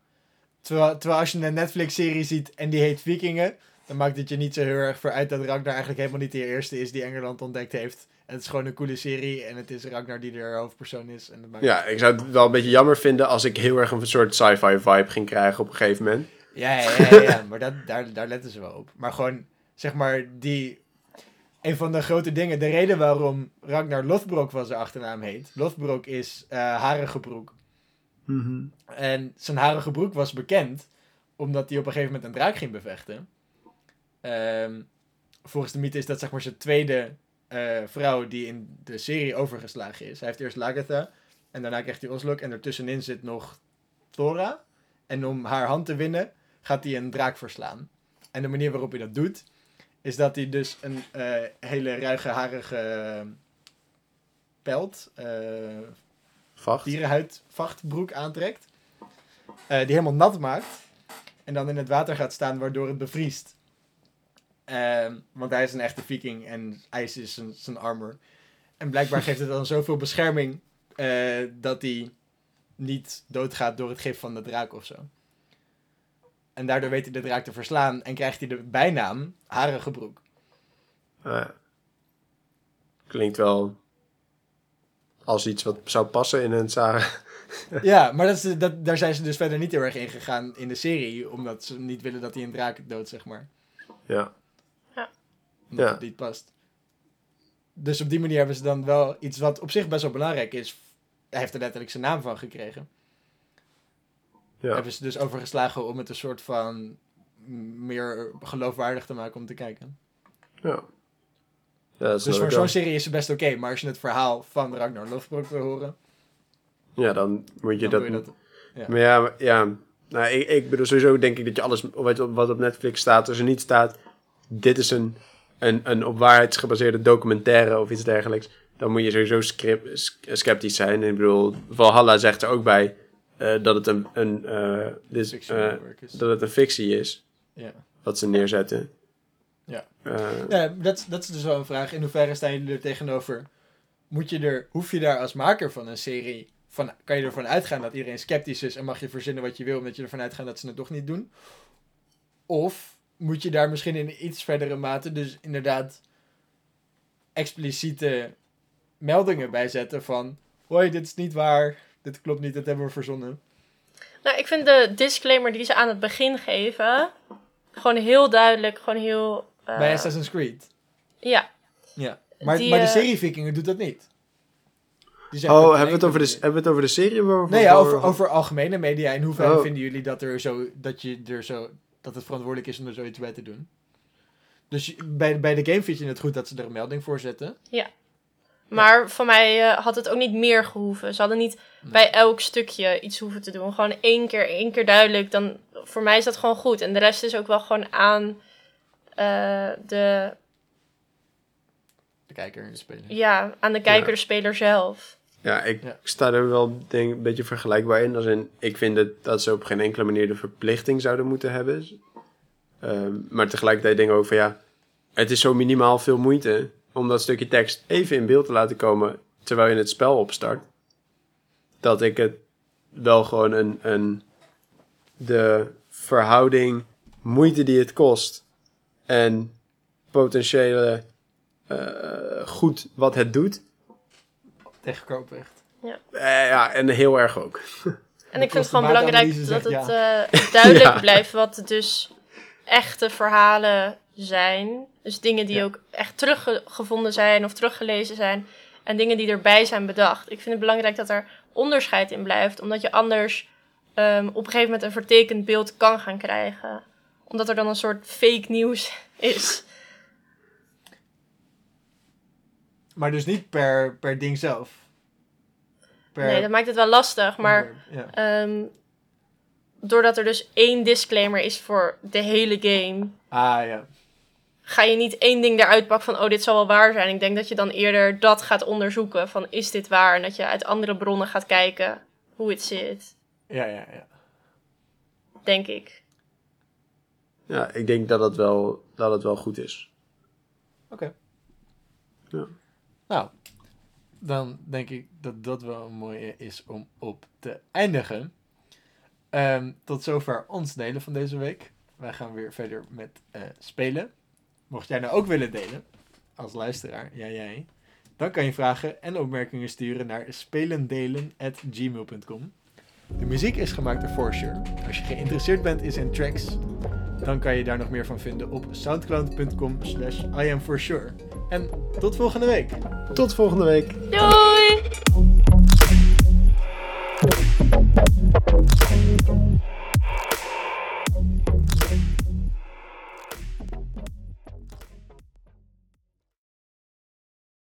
Terwijl, terwijl als je een Netflix-serie ziet en die heet Vikingen, dan maakt het je niet zo heel erg voor uit dat Ragnar eigenlijk helemaal niet de eerste is die Engeland ontdekt heeft. En het is gewoon een coole serie en het is Ragnar die de hoofdpersoon is. En dat maakt Ja, ik zou het wel een beetje jammer vinden als ik heel erg een soort sci-fi vibe ging krijgen op een gegeven moment. Ja, ja, ja, ja, maar dat, daar, daar letten ze wel op. Maar gewoon, zeg maar, die... Een van de grote dingen, de reden waarom Ragnar Lothbrok van zijn achternaam heet. Lothbrok is eh harige broek. En zijn harige broek was bekend omdat hij op een gegeven moment een draak ging bevechten. Ehm, volgens de mythe is dat zeg maar zijn tweede eh, vrouw die in de serie overgeslagen is. Hij heeft eerst Lagatha en daarna krijgt hij Oslok en ertussenin zit nog Thora. En om haar hand te winnen gaat hij een draak verslaan. En de manier waarop hij dat doet is dat hij dus een eh, hele ruige harige pelt, eh, Vacht. dierenhuid vachtbroek aantrekt. die helemaal nat maakt. En dan in het water gaat staan waardoor het bevriest. Ehm, want hij is een echte viking en ijs is zijn, zijn armor. En blijkbaar geeft het dan zoveel bescherming eh, dat hij niet doodgaat door het gif van de draak of zo. En daardoor weet hij de draak te verslaan en krijgt hij de bijnaam Harige Broek. Ah, klinkt wel als iets wat zou passen in een saga. (laughs) Ja, maar dat is, dat, daar zijn ze dus verder niet heel erg in gegaan in de serie. Omdat ze niet willen dat hij een draak dood, zeg maar. Ja. Omdat Ja. het niet past. Dus op die manier hebben ze dan wel iets wat op zich best wel belangrijk is. Hij heeft er letterlijk zijn naam van gekregen. Ja. Hebben ze dus overgeslagen om het een soort van meer geloofwaardig te maken om te kijken. ja. Ja, Dus voor zo'n serie is het best oké. maar als je het verhaal van Ragnar Lothbrok wil horen, Ja, dan moet je dan dat... doe je dat. ja. Maar ja, ja. Nou, ik, ik bedoel, sowieso denk ik dat je alles wat, wat op Netflix staat, als er niet staat, dit is een, een, een op waarheid gebaseerde documentaire of iets dergelijks, dan moet je sowieso script, sceptisch zijn. Ik bedoel, Valhalla zegt er ook bij eh, dat het een, een, eh, work is. dat het een fictie is, Ja. wat ze neerzetten. Ja. Eh, Ja, dat, dat is dus wel een vraag. In hoeverre staan jullie er tegenover? Moet je er, hoef je daar als maker van een serie, van, kan je ervan uitgaan dat iedereen sceptisch is en mag je verzinnen wat je wil, omdat je ervan uitgaat dat ze het toch niet doen? Of moet je daar misschien in iets verdere mate dus inderdaad expliciete meldingen bij zetten van... Hoi, dit is niet waar, dit klopt niet, dit hebben we verzonnen. Nou, ik vind de disclaimer die ze aan het begin geven gewoon heel duidelijk, gewoon heel. eh, Bij Assassin's Creed. Ja, Ja. Maar, Die, maar de eh, serie Vikingen doet dat niet. Oh, dat hebben we, het over de, hebben we het over de serie? of over- Nee, ja, over- over, over algemene media. In hoeverre Oh. vinden jullie dat, er zo, dat, je er zo, dat het verantwoordelijk is om er zoiets bij te doen? Dus bij, bij de game vind je het goed dat ze er een melding voor zetten. maar van mij eh, had het ook niet meer gehoeven. Ze hadden niet Nee. bij elk stukje iets hoeven te doen. Gewoon één keer, één keer duidelijk. Dan, voor mij is dat gewoon goed. En de rest is ook wel gewoon aan eh, de, De kijker en de speler. ja, aan de kijker, Ja. de speler zelf. Ja, ik Ja. sta er wel denk, een beetje vergelijkbaar in. Als in. Ik vind het, dat ze op geen enkele manier de verplichting zouden moeten hebben. Ehm, maar tegelijkertijd denk ik ook van ja, het is zo minimaal veel moeite om dat stukje tekst even in beeld te laten komen terwijl je het spel opstart. Dat ik het wel gewoon een, een de verhouding moeite die het kost en potentiële eh, goed wat het doet, Tegen Kooprecht. eh, ja, en heel erg ook. En ik vind het gewoon belangrijk dat het eh, duidelijk (laughs) Ja. blijft wat dus echte verhalen zijn. Dus dingen die Ja. ook echt teruggevonden zijn of teruggelezen zijn. En dingen die erbij zijn bedacht. Ik vind het belangrijk dat er onderscheid in blijft. Omdat je anders ehm, op een gegeven moment een vertekend beeld kan gaan krijgen. Omdat er dan een soort fake nieuws (laughs) is. Maar dus niet per, per ding zelf. Per Nee, dat maakt het wel lastig. Maar Ja. ehm, doordat er dus één disclaimer is voor de hele game... Ah ja. ga je niet één ding eruit pakken van, oh, dit zal wel waar zijn. Ik denk dat je dan eerder dat gaat onderzoeken van, is dit waar? En dat je uit andere bronnen gaat kijken hoe het zit, Ja, ja, ja. denk ik. Ja, ik denk dat het wel, dat het wel goed is. Oké. Ja. Nou, dan denk ik dat dat wel een mooie is om op te eindigen. Ehm, tot zover ons delen van deze week. Wij gaan weer verder met eh, spelen. Mocht jij nou ook willen delen, als luisteraar, ja jij, dan kan je vragen en opmerkingen sturen naar spelendelen.gmail.com. De muziek is gemaakt door Forsure. Als je geïnteresseerd bent in zijn tracks, dan kan je daar nog meer van vinden op soundcloud.com slash iamforsure. En tot volgende week. Tot volgende week. Doei!